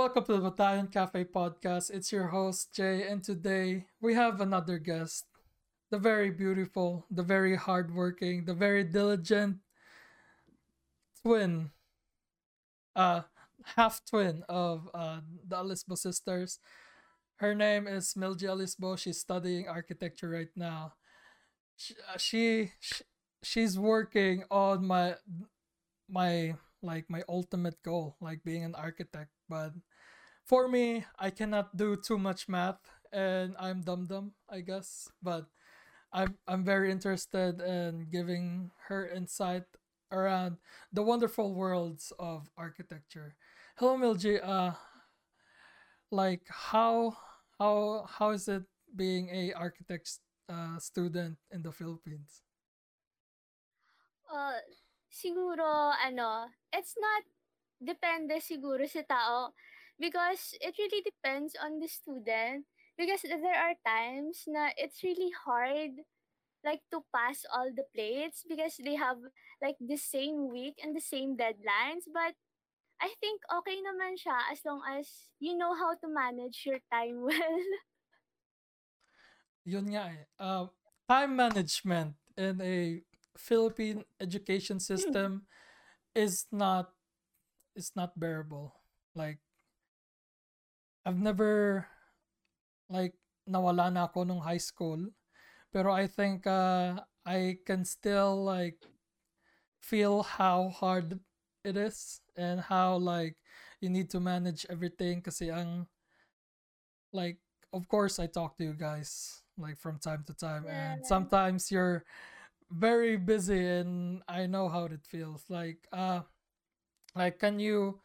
welcome to the Battalion Cafe podcast. It's your host, Jay, and today we have another guest. The very beautiful, the very hardworking, the very diligent twin, uh, half twin of uh, the Alisbo sisters. Her name is Milji Alisbo. She's studying architecture right now. She, uh, she, she she's working on my my like my ultimate goal, like being an architect. But for me, I cannot do too much math, and I'm dumb dumb, I guess. But I'm I'm very interested in giving her insight around the wonderful worlds of architecture. Hello, Milji. Uh, like how how how is it being a architect uh, student in the Philippines? Uh, siguro ano, it's not depende siguro sa tao because it really depends on the student because there are times na it's really hard like to pass all the plates because they have like the same week and the same deadlines but I think okay naman siya as long as you know how to manage your time well. Yun nga eh. Uh, time management in a Philippine education system is not is not bearable. Like I've never like nawala na ako nung high school pero I think uh, I can still like feel how hard it is and how like you need to manage everything kasi ang like of course I talk to you guys like from time to time and sometimes you're very busy and I know how it feels. Like uh like can you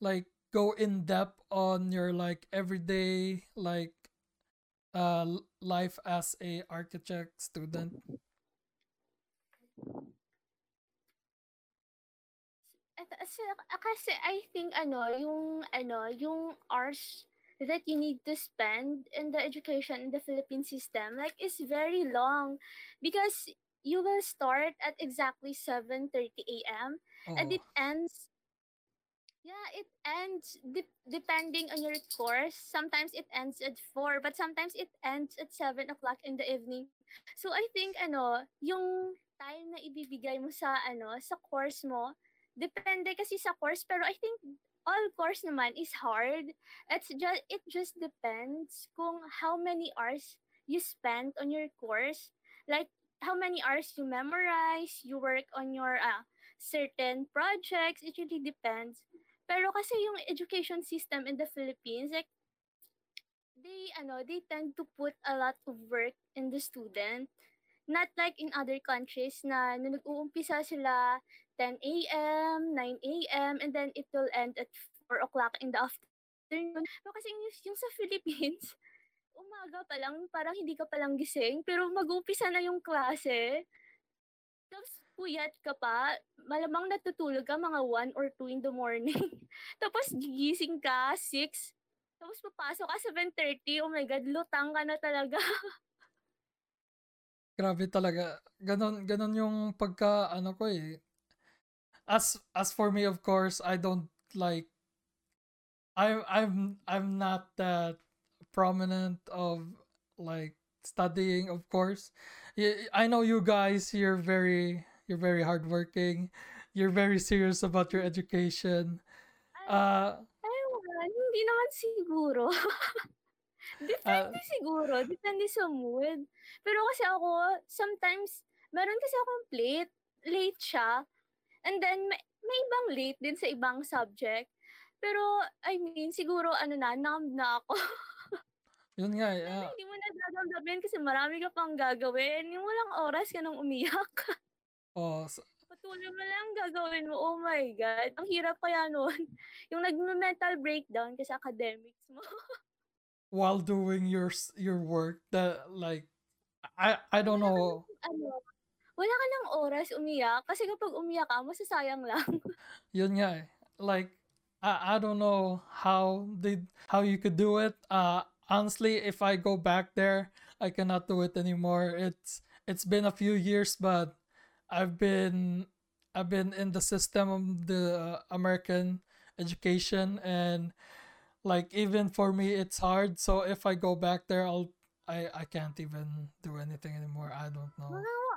like go in depth on your like everyday like uh life as a architect student? Kasi I think ano, yung ano, yung hours that you need to spend in the education in the Philippine system like is very long because you will start at exactly 7:30 a.m. and it Oh. ends yeah, it ends de- depending on your course. Sometimes it ends at 4, but sometimes it ends at 7 o'clock in the evening. So I think ano, yung time na ibibigay mo sa ano, sa course mo, depende kasi sa course, pero I think all course naman is hard. It's just it just depends kung how many hours you spend on your course. Like how many hours you memorize, you work on your uh, certain projects, it really depends. Pero kasi yung education system in the Philippines, like, they, ano, they tend to put a lot of work in the student. Not like in other countries na, na nag-uumpisa sila 10 a.m., 9 a.m., and then it will end at 4 o'clock in the afternoon. Pero kasi yung, yung sa Philippines, umaga pa lang, parang hindi ka pa lang gising, pero mag-umpisa na yung klase. Tapos puyat ka pa, malamang natutulog ka mga 1 or 2 in the morning. Tapos gigising ka 6. Tapos papasok ka 7:30. Oh my god, lutang ka na talaga. Grabe talaga. Ganon, ganon yung pagka ano ko eh. As as for me of course, I don't like I I'm I'm not that prominent of like studying of course i know you guys you're very you're very hardworking you're very serious about your education Ay, uh ewan, hindi naman siguro. uh Depende siguro, depende sa mood. Pero kasi ako, sometimes, meron kasi akong late, late siya. And then, may, may ibang late din sa ibang subject. Pero, I mean, siguro, ano na, numb na ako. yun nga uh, hindi mo na dadamdamin kasi marami ka pang gagawin. Yung walang oras ka nang umiyak. oh s- Patuloy mo lang gagawin mo. Oh my God. Ang hirap kaya nun. Yung nag-mental breakdown kasi academics mo. while doing your your work that like i i don't wala ka ng, know ano, wala ka ng oras umiyak kasi kapag umiyak ka, masasayang lang. yun nga eh. like I, I don't know how did how you could do it uh honestly if i go back there i cannot do it anymore it's it's been a few years but i've been i've been in the system of the uh, american education and like even for me it's hard. So if I go back there, I'll I I can't even do anything anymore. I don't know. Magawa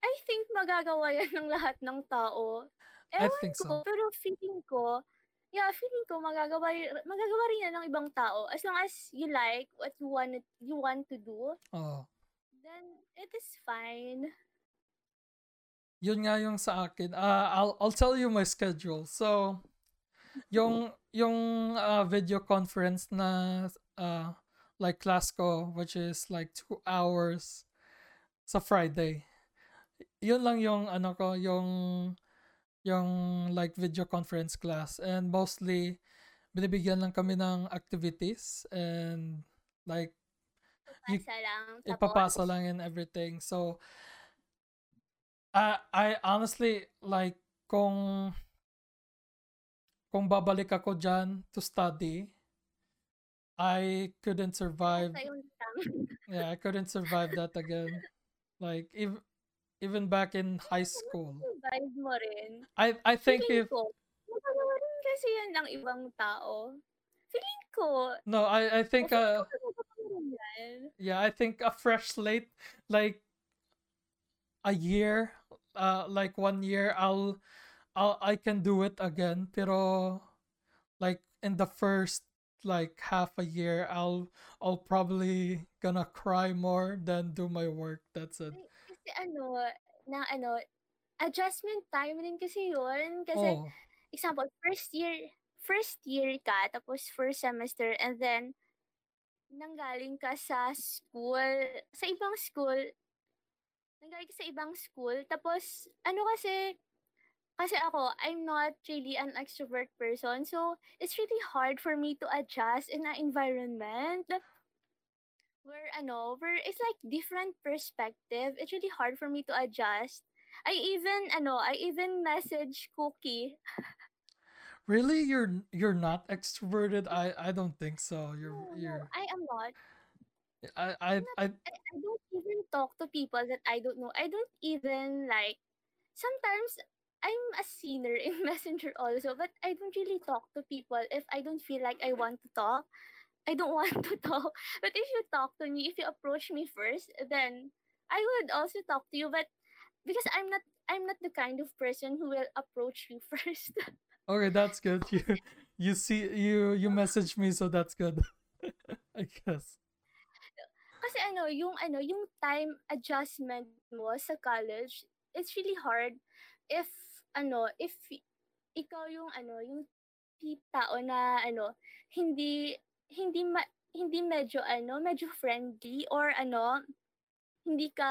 I think magagawa yan ng lahat ng tao. I think ko, so. pero feeling ko, yeah, feeling ko magagawa, magagawa rin yan ng ibang tao. As long as you like what you want, you want to do, Oh. then it is fine. Yun nga yung sa akin. Uh, I'll I'll tell you my schedule. So yung yung uh, video conference na uh, like class ko which is like two hours sa Friday. Yun lang yung ano ko, yung yung like video conference class and mostly binibigyan lang kami ng activities and like You- Ipapasa lang. ipapasa tapos, lang and everything. So, I I honestly like kung kung babalik ako dyan to study, I couldn't survive. Yeah, I couldn't survive that again. Like even even back in high school. Survive mo rin. I I think Feeling if ko, magagawa rin kasi yan ng ibang tao. Feeling ko, no, I I think uh yeah, I think a fresh slate like a year uh like one year I'll I'll I can do it again pero like in the first like half a year I'll I'll probably gonna cry more than do my work that's it Kasi ano, na ano, adjustment time rin kasi yun. Kasi, oh example, first year, first year ka, tapos first semester, and then, nanggaling ka sa school, sa ibang school, nanggaling sa ibang school, tapos, ano kasi, kasi ako, I'm not really an extrovert person, so, it's really hard for me to adjust in an environment. Where, ano, where it's like different perspective. It's really hard for me to adjust. I even, ano, I even message Cookie. Really? You're you're not extroverted? I I don't think so. You're no, you're I am not. I I I I, I don't even talk to people that I don't know. I don't even like. Sometimes I'm a sinner in Messenger also, but I don't really talk to people if I don't feel like I want to talk. I don't want to talk. But if you talk to me, if you approach me first, then I would also talk to you. But because I'm not, I'm not the kind of person who will approach you first. Okay, that's good. You you see you you message me so that's good. I guess. Kasi ano, yung ano, yung time adjustment mo sa college, it's really hard if ano, if ikaw yung ano, yung tao na ano, hindi hindi ma, hindi medyo ano, medyo friendly or ano, hindi ka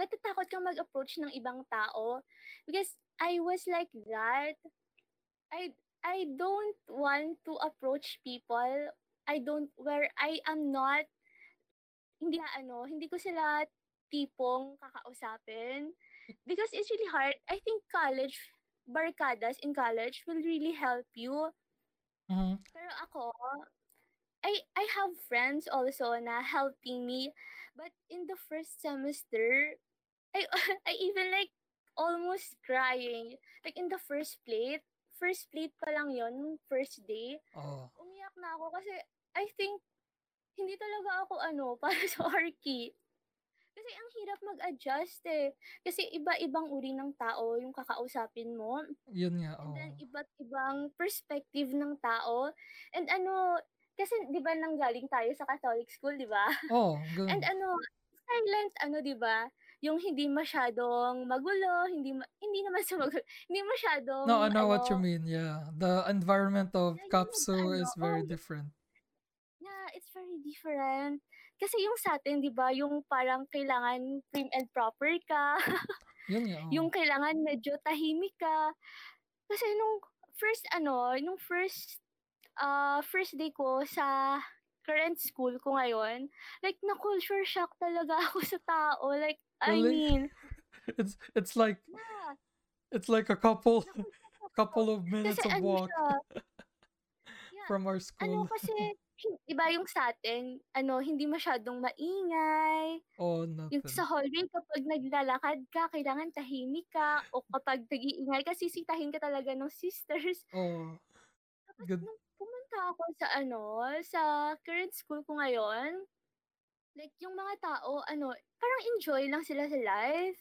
natatakot kang mag-approach ng ibang tao because I was like that. I I don't want to approach people. I don't where I am not hindi ano, hindi ko sila tipong kakausapin because it's really hard. I think college barkadas in college will really help you. Mhm. Pero ako, I I have friends also na helping me. But in the first semester, I I even like almost crying. Like in the first plate, first plate pa lang yon first day. Oh. Umiyak na ako kasi I think hindi talaga ako ano, para sa Arky. Kasi ang hirap mag-adjust eh. Kasi iba-ibang uri ng tao yung kakausapin mo. Yun nga, And oh. then iba't ibang perspective ng tao. And ano, kasi 'di ba nanggaling tayo sa Catholic school, 'di ba? Oh, And good. ano, silent ano, 'di ba? Yung hindi masyadong magulo, hindi ma- hindi naman sa magulo, hindi masyadong No, I know what you ano, mean. Yeah. The environment of Kapsu ano, is oh, very different. Different. Kasi yung sa atin, 'di ba, yung parang kailangan prim and proper ka, Yun nga, yung kailangan medyo tahimik ka. Kasi nung first ano, nung first uh, first day ko sa current school ko ngayon, like na-culture shock talaga ako sa tao. Like, I Really? mean, It's it's like yeah, it's like a couple couple of minutes Kasi of ano walk siya, yeah, from our ano school. kasi, hin- iba yung sa atin, ano, hindi masyadong maingay. Oh, Yung sa nothing. hallway, kapag naglalakad ka, kailangan tahimik ka. O kapag nag-iingay ka, sisitahin ka talaga ng sisters. Oh, Tapos good. nung pumunta nakikita ko sa ano, sa current school ko ngayon, like yung mga tao ano, parang enjoy lang sila sa life.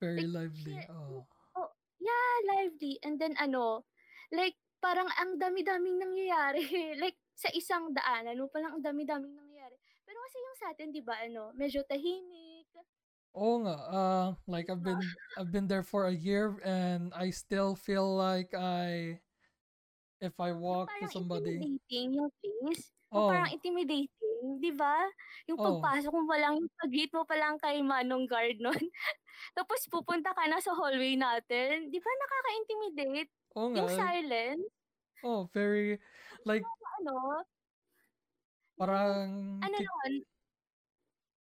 Very Like lively. Oh. oh, yeah, lively. And then ano, like parang ang dami-daming nangyayari. like sa isang daanan mo palang ang dami-daming nangyayari. Pero kasi yung sa atin, 'di ba, ano, medyo tahimik. Oo nga. Uh, like I've been I've been there for a year and I still feel like I if I Yung walk to parang somebody. intimidating yung place. Yung parang Oh. intimidating, 'di ba? Yung Oh. pagpasok mo pa lang, yung pag-greet mo pa lang kay manong guard nun. Tapos pupunta ka na sa hallway natin. 'Di ba nakaka-intimidate? Oo Yung nga. silence. Oh, very like Ano, parang ano nun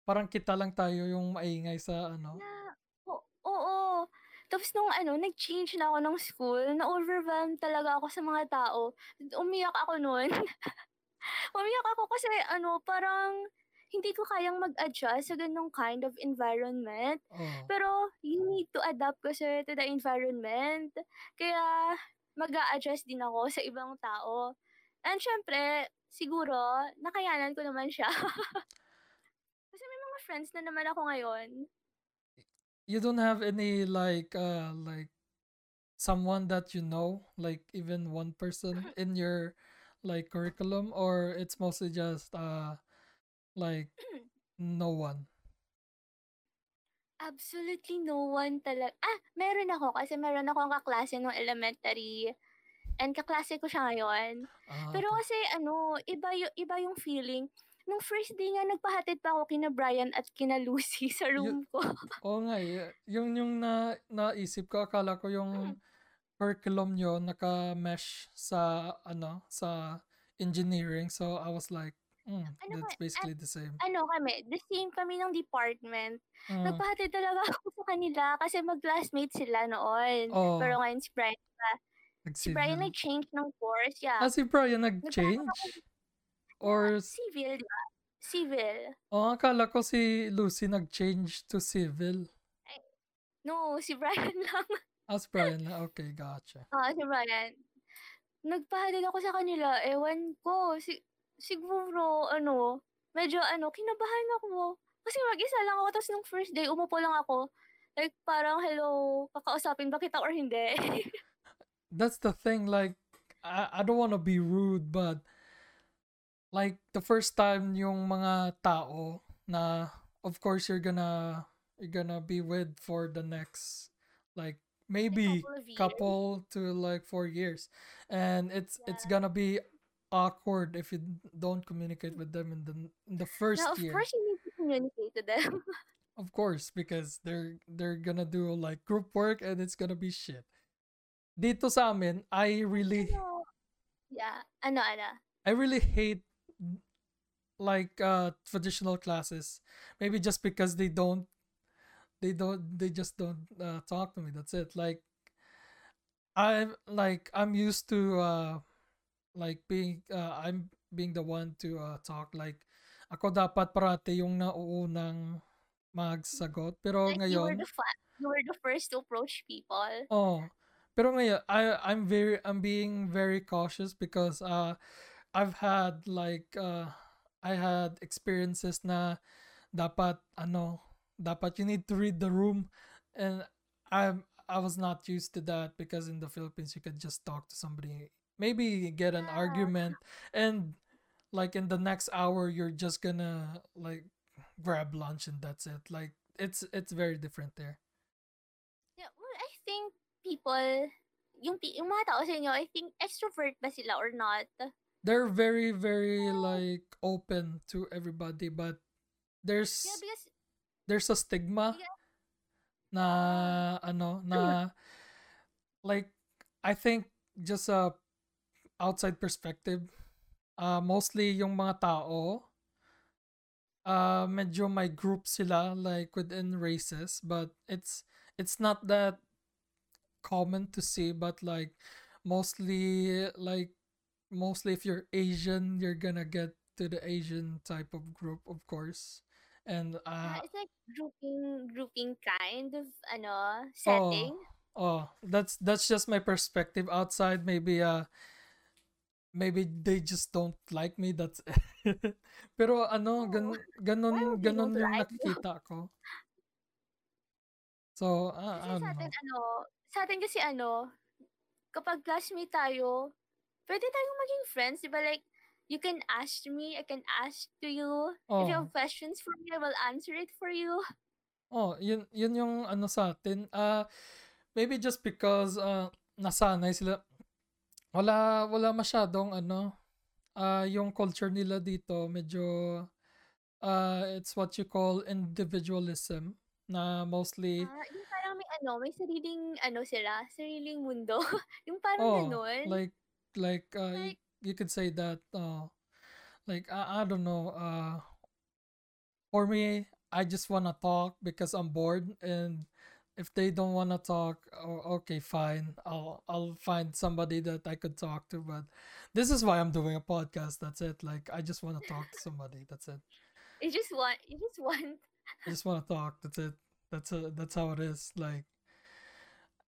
parang kita lang tayo yung maingay sa ano. na o oo. Tapos nung ano, nag-change na ako ng school, na-overwhelmed talaga ako sa mga tao. Umiyak ako nun. Umiyak ako kasi ano, parang hindi ko kayang mag-adjust sa ganong kind of environment. Oh. Pero you need to adapt kasi to the environment. Kaya mag-a-adjust din ako sa ibang tao. And syempre, siguro, nakayanan ko naman siya. kasi may mga friends na naman ako ngayon. You don't have any like uh like someone that you know, like even one person in your like curriculum or it's mostly just uh like no one. Absolutely no one talaga. Ah, meron ako kasi meron akong kaklase nung elementary. And kaklase ko siya ngayon. Ah, Pero okay. kasi ano, iba yung, iba yung feeling. Nung first day nga, nagpahatid pa ako kina Brian at kina Lucy sa room ko. oo nga eh. Yung yung na naisip ko akala ko yung curriculum nyo naka-mesh sa ano sa engineering so I was like mm, ano that's at basically the same. ano kami, the same kami ng department. Mm. Nagpahatid talaga ako sa kanila kasi mag-classmate sila noon. Pero Oh, ngayon si Brian pa. Si Brian nag-civil. nag-change ng course, Ah, yeah. si Brian nag-change? Or civil, di ba? Civil. oh, akala ko si Lucy nag-change to civil. Ay, no, si Brian lang. Ah, si Brian lang. Okay, gotcha. Ah, si Brian. Nagpahatid ako sa kanila, ewan ko, si siguro ano, medyo ano, kinabahan ako. Kasi mag-isa lang ako tapos nung first day umupo lang ako. Like parang hello, kakausapin ba kita or hindi? That's the thing like I, I don't want to be rude but like the first time yung mga tao na of course you're gonna you're gonna be with for the next like maybe couple couple to like four years. And it's it's gonna be awkward if you don't communicate with them in the in the Yeah, first of year. Of course you need to communicate to them. of course because they're they're gonna do like group work and it's gonna be shit dito sa amin I really ano, yeah, ano, ano. I really hate like uh traditional classes. Maybe just because they don't they don't they just don't uh, talk to me. That's it. Like I'm like I'm used to uh like being uh, I'm being the one to uh, talk like ako dapat parate yung nauunang magsagot pero Like you were ngayon the fa- you were the first to approach people. oh pero ngayon I I'm very I'm being very cautious because uh I've had like uh I had experiences na dapat ano dapat you need to read the room. And I'm I was not used to that because in the Philippines you could just talk to somebody maybe get an Yeah. argument. And like in the next hour you're just gonna like grab lunch and that's it. Like it's it's very different there people, yung, yung mga tao sa inyo, I think extrovert ba sila or not? they're very very like open to everybody but Yeah, there's because, there's a stigma yeah, na ah, ano ano? na like I think just a outside perspective uh mostly yung mga tao uh medyo may group sila like within races but it's it's not that common to see but like mostly like mostly if you're Asian you're gonna get to the Asian type of group of course and yeah, uh it's like grouping, grouping kind of, ano, oh setting. oh that's that's just my perspective outside maybe uh maybe they just don't like me, that's. Pero ano, Oh, gan ganon ganon yung nakikita ko. So, ah, Kasi I sa don't atin ano, sa atin kasi ano, kapag classmate tayo, pwede tayong maging friends, 'di ba? Like, you can ask me, I can ask to you. If you Oh. have questions for me, I will answer it for you. Oh, yun yun yung ano sa atin. Ah, maybe just because ah, nasanay sila. Wala wala masyadong ano, ah, yung culture nila dito medyo ah, it's what you call individualism na mostly may ano, may sariling ano sila, sariling mundo. yung parang oh, ganun. like like uh, Like, you, could say that uh, like I, I don't know uh for me I just want to talk because I'm bored and if they don't want to talk oh, okay fine. I'll I'll find somebody that I could talk to but this is why I'm doing a podcast that's it. Like I just want to talk to somebody that's it. You just want, you just want, I just want to talk that's it. That's a, that's how it is. Like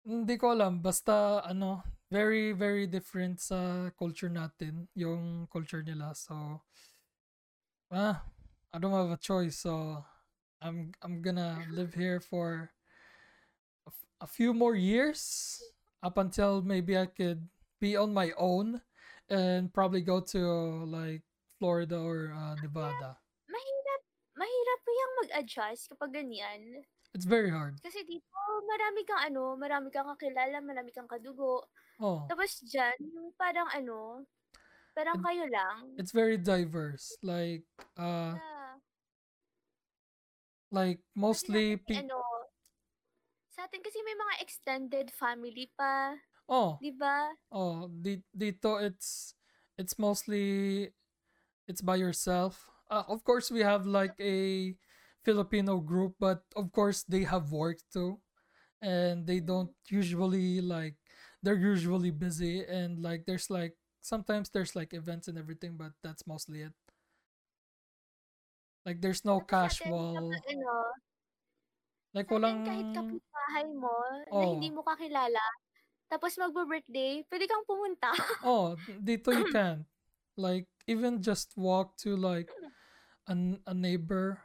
hindi ko alam basta ano very very different sa culture natin yung culture nila. So ah I don't have a choice. So I'm I'm gonna live here for a, f- a few more years up until maybe I could be on my own and probably go to like Florida or uh, Nevada. Mahirap, mahirap po yung mag-adjust kapag ganyan. It's very hard Kasi dito, marami kang ano, marami kang kakilala, marami kang kadugo. oh Tapos dyan, yung parang ano, parang it, kayo lang. it's very diverse like uh Yeah. like Kasi mostly natin pe- ano, sa atin kasi may mga extended family pa, oh 'di ba? oh di- dito it's it's mostly it's by yourself uh, of course we have like a Filipino group but of course they have work too and they Mm. don't usually like they're usually busy and like there's like sometimes there's like events and everything but that's mostly it like there's no Tapos sa atin, kapag ano, like walang kahit kapitbahay mo na hindi oh mo kakilala, tapos magbo-birthday, pwede kang pumunta. oh dito you can like even just walk to like a neighbor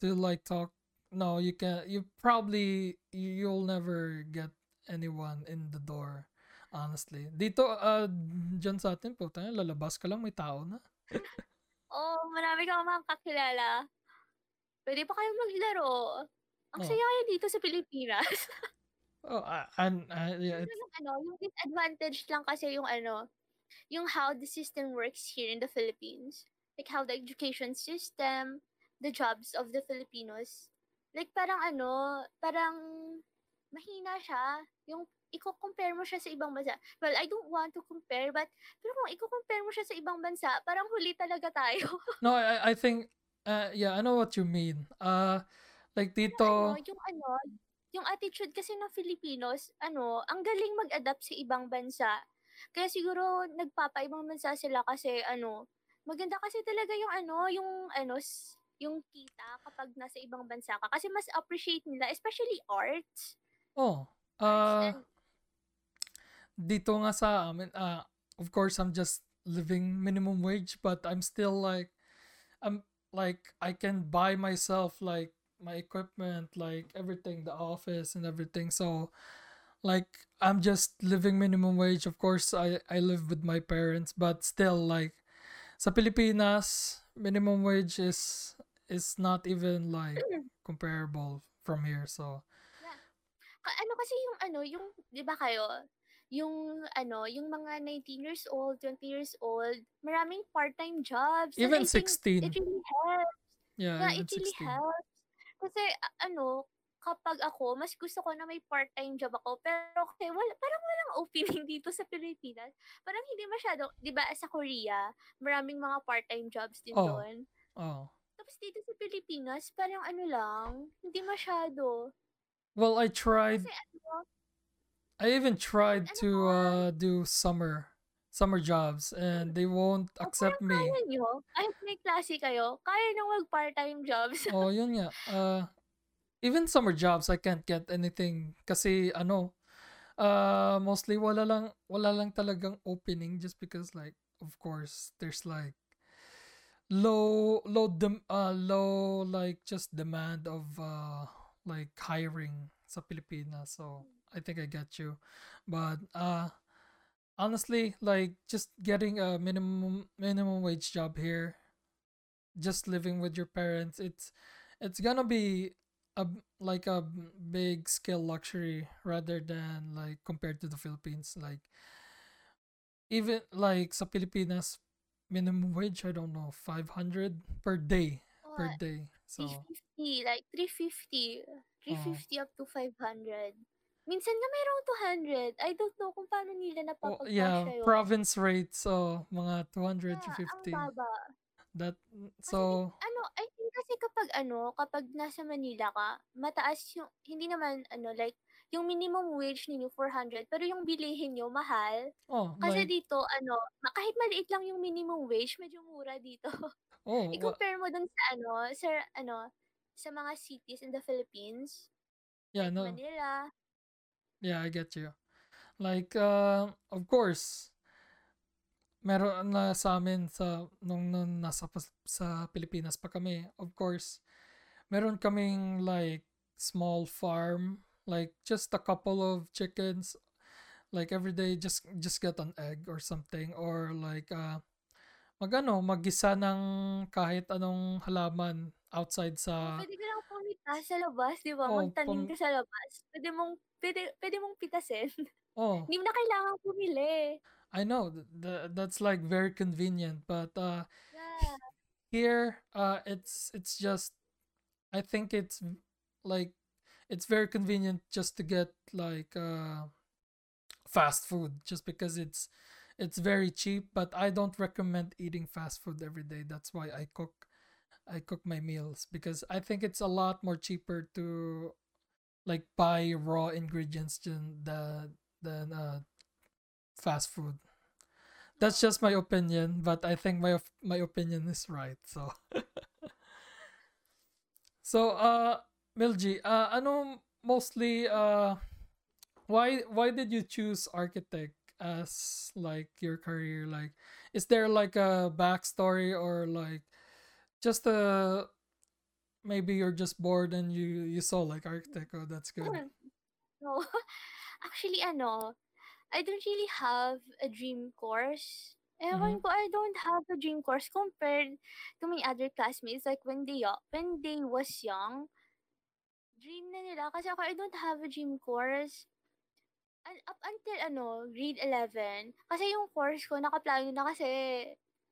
to like talk no you can't you probably you- you'll never get anyone in the door honestly dito uh dyan sa atin po tayo lalabas ka lang may tao na oh, marami kang mga kakilala. Pwede pa kayong maglaro. Ang oh saya kaya dito sa Pilipinas. oh uh, and uh, yeah it's yung ano, yung disadvantage lang kasi yung ano, yung how the system works here in the Philippines. Like how the education system, the jobs of the Filipinos. Like parang ano, parang mahina siya. Yung i-compare mo siya sa ibang bansa. Well, I don't want to compare, but pero kung i-compare mo siya sa ibang bansa, parang huli talaga tayo. no I I think uh yeah I know what you mean uh like Pero ano, dito yung ano, yung attitude kasi ng Filipinos, ano, ang galing mag-adapt sa ibang bansa. Kaya siguro nagpapaibang bansa sila kasi ano, maganda kasi talaga yung ano, yung ano, yung kita kapag nasa ibang bansa ka. Kasi mas appreciate nila, especially arts. oh Arts uh and, dito nga sa amin uh of course I'm just living minimum wage but I'm still like I'm like I can buy myself like my equipment like everything the office and everything so like I'm just living minimum wage of course I I live with my parents but still like sa Pilipinas minimum wage is is not even like comparable from here so yeah. Ka- ano kasi yung ano, yung, di ba kayo, yung ano, yung mga 19 years old, 20 years old, maraming part-time jobs. Even I think it 16 really helps. yeah Yeah, it really 16 helps. Kasi ano, kapag ako, mas gusto ko na may part-time job ako. Pero kasi wala, parang walang opening dito sa Pilipinas. Parang hindi masyado, di ba sa Korea, maraming mga part-time jobs din oh doon. oh Tapos dito sa Pilipinas, parang ano lang, hindi masyado. well I tried Kasi ano, I even tried ano to uh do summer summer jobs and they won't oh, accept me. kaya nyo, kahit may klase kayo, kaya nang mag part-time jobs. Oh, yun nga. Uh even summer jobs I can't get anything kasi ano uh mostly wala lang wala lang talagang opening just because like of course there's like low low dem, uh low like just demand of uh like hiring sa Pilipinas. So I think I get you. But uh honestly like just getting a minimum minimum wage job here just living with your parents it's it's gonna be a like a big scale luxury rather than like compared to the Philippines. Like even like sa Pilipinas minimum wage I don't know 500 per day per What? day so 350, like 350. uh, 350 up to 500. Minsan nga mayroong 200. I don't know kung paano nila oh yeah yun. province rates so mga 200 to Yeah, ang 50 baba. that Kasi so ano, I think kasi kapag ano, kapag nasa Manila ka, mataas yung hindi naman ano, like yung minimum wage ninyo 400, pero yung bilihin niyo mahal. oh Kasi like dito ano, kahit maliit lang yung minimum wage, medyo mura dito. oh wa- I-compare mo dun sa ano, sa ano, sa mga cities in the Philippines, yeah like no Manila. yeah I get you like uh, of course meron na sa amin sa nung, nung nasa sa Pilipinas pa kami of course meron kaming like small farm like just a couple of chickens like every day just just get an egg or something or like uh magano magisa ng kahit anong halaman outside Oh, sa pwede ka lang pumita sa labas, di ba? oh Magtanim pam, ka sa labas. Pwede mong, pwede, pwede mong pitasin. oh Hindi mo na kailangan pumili. I know th- th- that's like very convenient but uh Yeah. here uh it's it's just I think it's like it's very convenient just to get like uh fast food just because it's it's very cheap but I don't recommend eating fast food every day. That's why I cook I cook my meals because I think it's a lot more cheaper to like buy raw ingredients than than uh fast food. That's just my opinion but I think my my opinion is right so. So uh Milji uh ano mostly uh why why did you choose architect as like your career like is there like a backstory or like just a maybe you're just bored and you you saw like architect oh that's good No. Actually, ano, I don't really have a dream course. mm-hmm. Ewan ko, I don't have a dream course compared to my other classmates. Like, when they, when they was young, dream na nila. Kasi ako, I don't have a dream course. And up until, ano, grade 11, kasi yung course ko, nakaplano na kasi,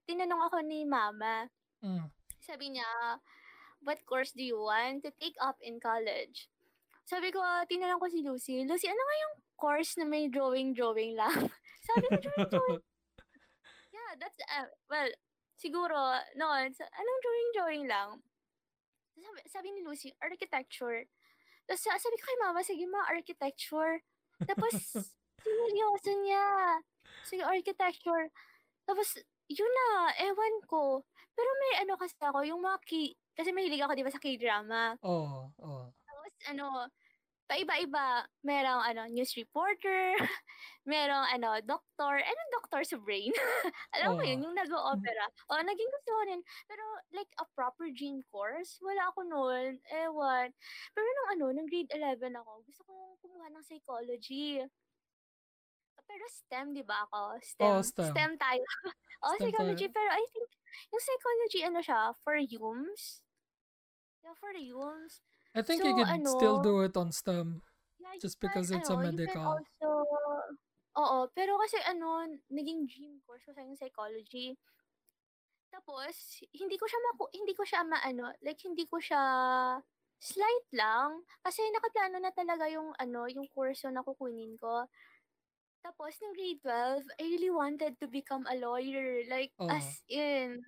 tinanong ako ni mama. mm. Sabi niya, what course do you want to take up in college? Sabi ko, tinanong ko si Lucy, Lucy, ano nga yung course na may drawing-drawing lang? Sabi ko, drawing-drawing. Yeah, that's, uh, well, siguro, noon, anong drawing-drawing lang? Sabi, sabi ni Lucy, architecture. Tapos sa- sabi ko kay mama, sige ma, architecture. Tapos, seryoso niya. Sige, architecture. Tapos, yun na, ewan ko. Pero may ano kasi ako, yung mga key, kasi mahilig ako, di ba, sa k-drama. oh oh Tapos, ano, paiba-iba. Merong, ano, news reporter, merong, ano, doctor. Anong doctor sa brain? Alam mo oh yun, yung nag-opera. O, naging gusto ko rin. Pero, like, a proper dream course, wala ako noon. Ewan. Pero nung, ano, nung grade 11 ako, gusto kong kumuha ng psychology. Pero STEM, di ba ako? oh STEM. STEM STEM tayo. o, STEM psychology. tayo Pero I think, yung psychology, ano siya, for humans. Yeah, for humans. I think So, you still ano, do it on STEM yeah, just can, because it's a ano, you can medical also, oo, pero kasi ano, naging dream course ko sa psychology. Tapos, hindi ko siya maku, hindi ko siya maano, like hindi ko siya slight lang kasi nakaplano na talaga yung ano, yung kurso na kukunin ko. Tapos, nung grade 12, I really wanted to become a lawyer. Like, oh as in,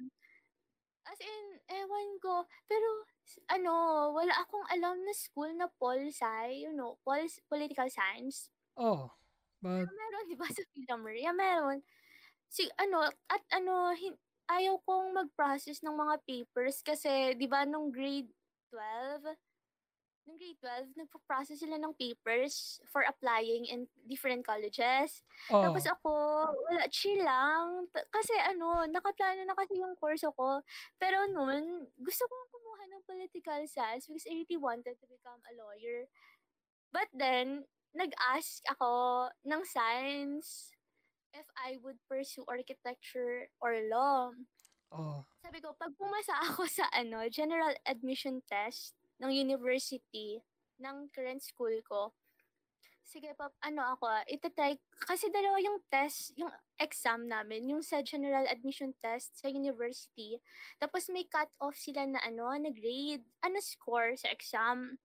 as in, ewan ko. Pero, ano, wala akong alam na school na pol sci, you know, pol, political science. oh but meron, di ba, sa Philomere? Yeah, meron. Si, ano, at ano, hin- ayaw kong mag-process ng mga papers kasi, di ba, nung grade 12, nung grade 12, nagpo-process sila ng papers for applying in different colleges. Oh. Tapos ako, wala, chill lang. Kasi ano, nakaplano na kasi yung course ako. Pero noon, gusto kong kumuha ng political science because I really wanted to become a lawyer. But then, nag-ask ako ng science if I would pursue architecture or law. Oh. Sabi ko, pag pumasa ako sa ano, general admission test ng university ng current school ko, sige pa, ano ako, itatry, kasi dalawa yung test, yung exam namin, yung sa general admission test sa university, tapos may cut-off sila na ano, na grade, ano score sa exam.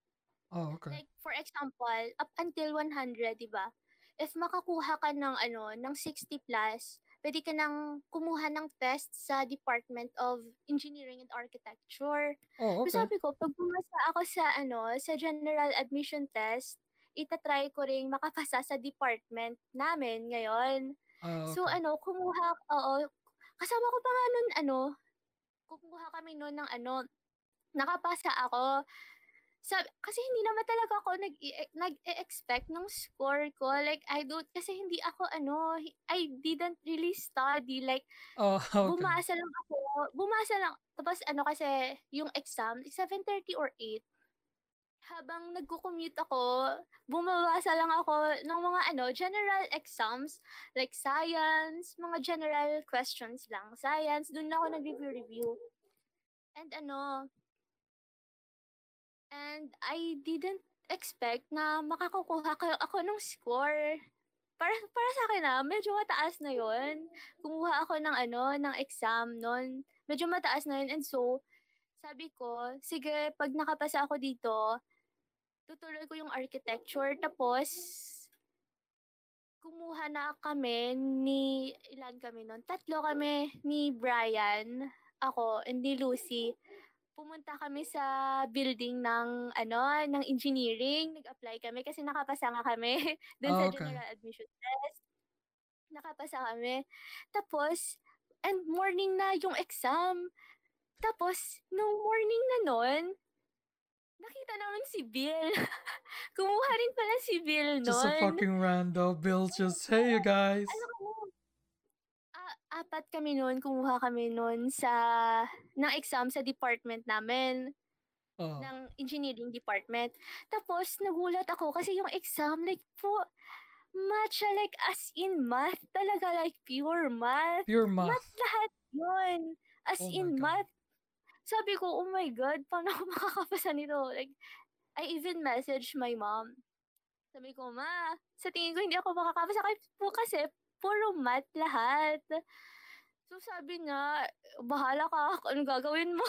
Oh, okay. Like, for example, up until 100, di ba? If makakuha ka ng ano, ng 60 plus, pwede ka nang kumuha ng test sa Department of Engineering and Architecture. Oh, So okay. sabi ko, pag pumasa ako sa ano, sa general admission test, itatry ko ring makapasa sa department namin ngayon. So okay. ano, kumuha, oo, kasama ko pa nga nun, ano, kumuha kami nun ng ano, nakapasa ako. Sabi, kasi hindi naman talaga ako nag nag-expect ng score ko. Like, I don't, kasi hindi ako, ano, I didn't really study. Like, Oh, okay. bumasa lang ako. Bumasa lang. Tapos ano kasi, yung exam, 7.30 or 8. Habang nagko-commute ako, bumabasa lang ako ng mga ano, general exams, like science, mga general questions lang. Science, dun na ako nag-review-review. And ano, and I didn't expect na makakukuha ko ako ng score. Para, para sa akin na, medyo mataas na yon Kumuha ako ng ano, ng exam noon. Medyo mataas na yun. And so, sabi ko, sige, pag nakapasa ako dito, tutuloy ko yung architecture. Tapos, kumuha na kami ni, ilan kami noon? Tatlo kami ni Brian, ako, and ni Lucy. Pumunta kami sa building ng ano, ng engineering. Nag-apply kami kasi nakapasa nga kami dun Ah, sa okay. general admission test. Nakapasa kami. Tapos, and morning na yung exam. Tapos, nung morning na nun, nakita naman si Bill. Kumuha rin pala si Bill nun. Just a fucking rando. Bill just, hey you guys. Ano apat kami noon, kumuha kami noon sa, ng exam sa department namin, Oh. ng engineering department. Tapos, nagulat ako kasi yung exam, like po, math siya, like as in math, talaga like pure math. Pure math. Math lahat yun. As Oh in math. Sabi ko, oh my God, paano ako makakapasa nito? Like, I even messaged my mom. Sabi ko, ma, sa tingin ko hindi ako makakapasa kasi, po kasi puro math lahat. So sabi niya, bahala ka, kung ano gagawin mo.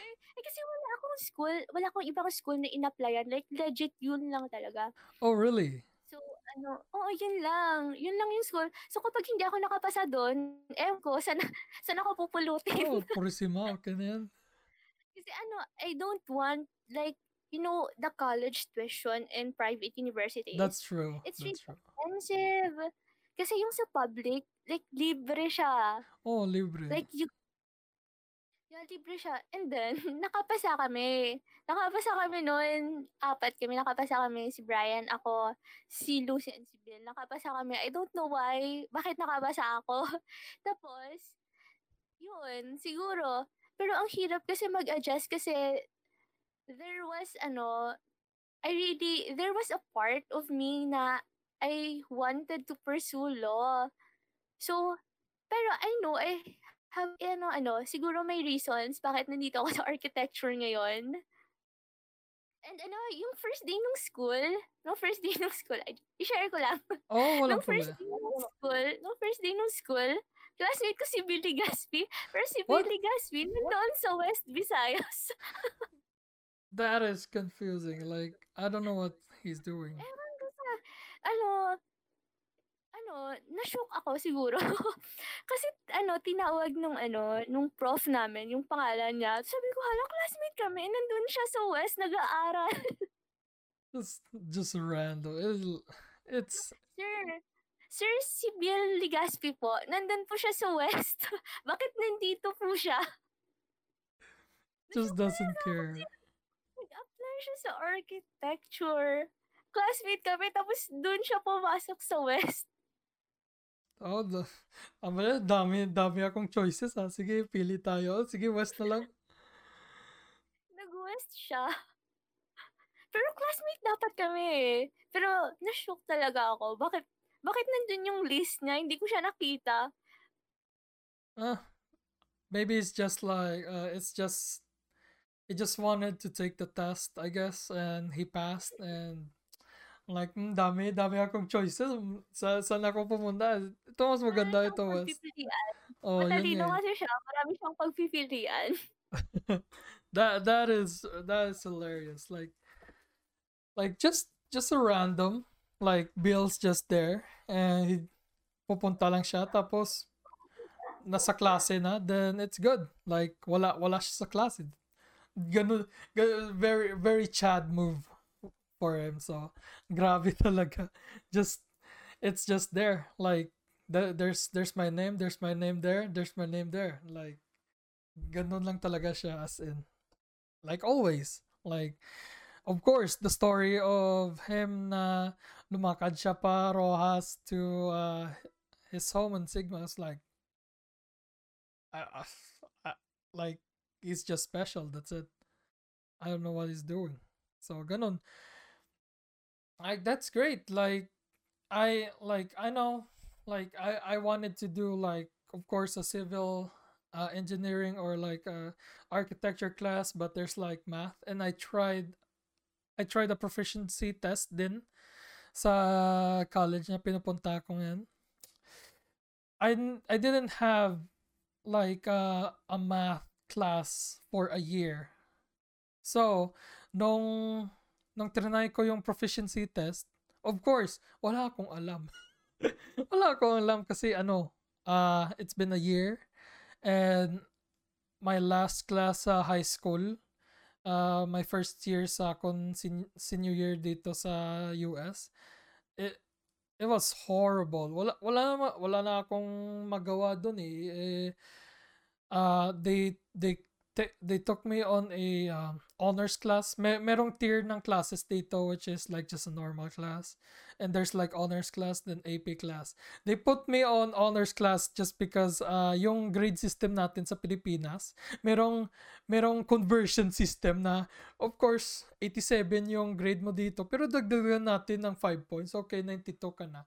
eh, eh, kasi wala akong school, wala akong ibang school na in-applyan. Like, legit yun lang talaga. Oh, really? So, ano, oo, yun lang. Yun lang yung school. So, kapag hindi ako nakapasa doon, ewan ko, saan, saan ako pupulutin? Oh, purisima. Ganyan. Kasi ano, I don't want, like, you know, the college tuition in private universities. That's true. It's That's true. expensive. Kasi yung sa public, like, libre siya. Oh, libre. Like, you, yeah, libre siya. And then, nakapasa kami. Nakapasa kami noon. Apat kami. Nakapasa kami. Si Brian, ako, si Lucy, and si Bill. Nakapasa kami. I don't know why. Bakit nakapasa ako? Tapos, yun, siguro. Pero ang hirap kasi mag-adjust kasi there was, ano, I really, there was a part of me na I wanted to pursue law. So, pero I know, I have, ano, ano, siguro may reasons bakit nandito ako sa architecture ngayon. And ano, yung first day ng school, no first day ng school, I, i-share ko lang. Oh, walang Nung first day ng school, nung first day ng school, classmate ko si Billy Gaspi, pero si What? Billy Gaspi nandoon sa West Visayas. That is confusing. Like, I don't know what he's doing. Ewan ko sa, ano, ano, na-shock ako siguro. Kasi, ano, tinawag nung, ano, nung prof namin, yung pangalan niya. Sabi ko, hala, classmate kami, nandun siya sa West, nag-aaral. It's just a rando. It'll, it's Sir, Sir, si Bill Ligaspi po, nandun po siya sa West. Bakit nandito po siya? just doesn't care. Naman siya sa architecture. Classmate kami, tapos dun siya pumasok sa West. Oh, the, ah, dami, dami akong choices ha. Sige, pili tayo. Sige, West na lang. Nag-West siya. Pero classmate dapat kami eh. Pero na-shock talaga ako. Bakit, bakit nandun yung list niya? Hindi ko siya nakita. Ah, maybe it's just like, uh, it's just, he just wanted to take the test, I guess, and he passed, and like, mm, dami, dami akong choices. Sa, saan ako pumunta? Ito mas maganda ito, West. Oh, Matalino kasi siya. Marami siyang pagpipilian. that, that is, that is hilarious. Like, like just just a random like Bill's just there and he, pupunta lang siya tapos nasa klase na then it's good like wala wala siya sa klase ganun, ganun very very chad move for him. So grabe talaga. Just it's just there. Like the, there's there's my name there's my name there there's my name there. Like ganun lang talaga siya as in. Like always. Like of course, the story of him na lumakad siya pa Rojas to uh, his home in Sigma is like, I, I, like he's just special. That's it. I don't know what he's doing. So ganun. Like that's great. Like I like I know like I I wanted to do like of course a civil uh, engineering or like a architecture class but there's like math and I tried I tried a proficiency test din sa college na pinupunta ko ngayon. I, I didn't have like uh, a math class for a year. So, nung nung trinay ko yung proficiency test, of course, wala akong alam. wala akong alam kasi ano, uh, it's been a year and my last class sa high school uh, my first year sa akong sen- senior year dito sa US, it, it was horrible. Wala wala na wala na akong magawa doon eh. eh uh, they they t- they took me on a um, honors class. May merong tier ng classes dito which is like just a normal class and there's like honors class then AP class. They put me on honors class just because uh, yung grade system natin sa Pilipinas, merong merong conversion system na of course 87 yung grade mo dito pero dagdagan natin ng 5 points. Okay, 92 ka na.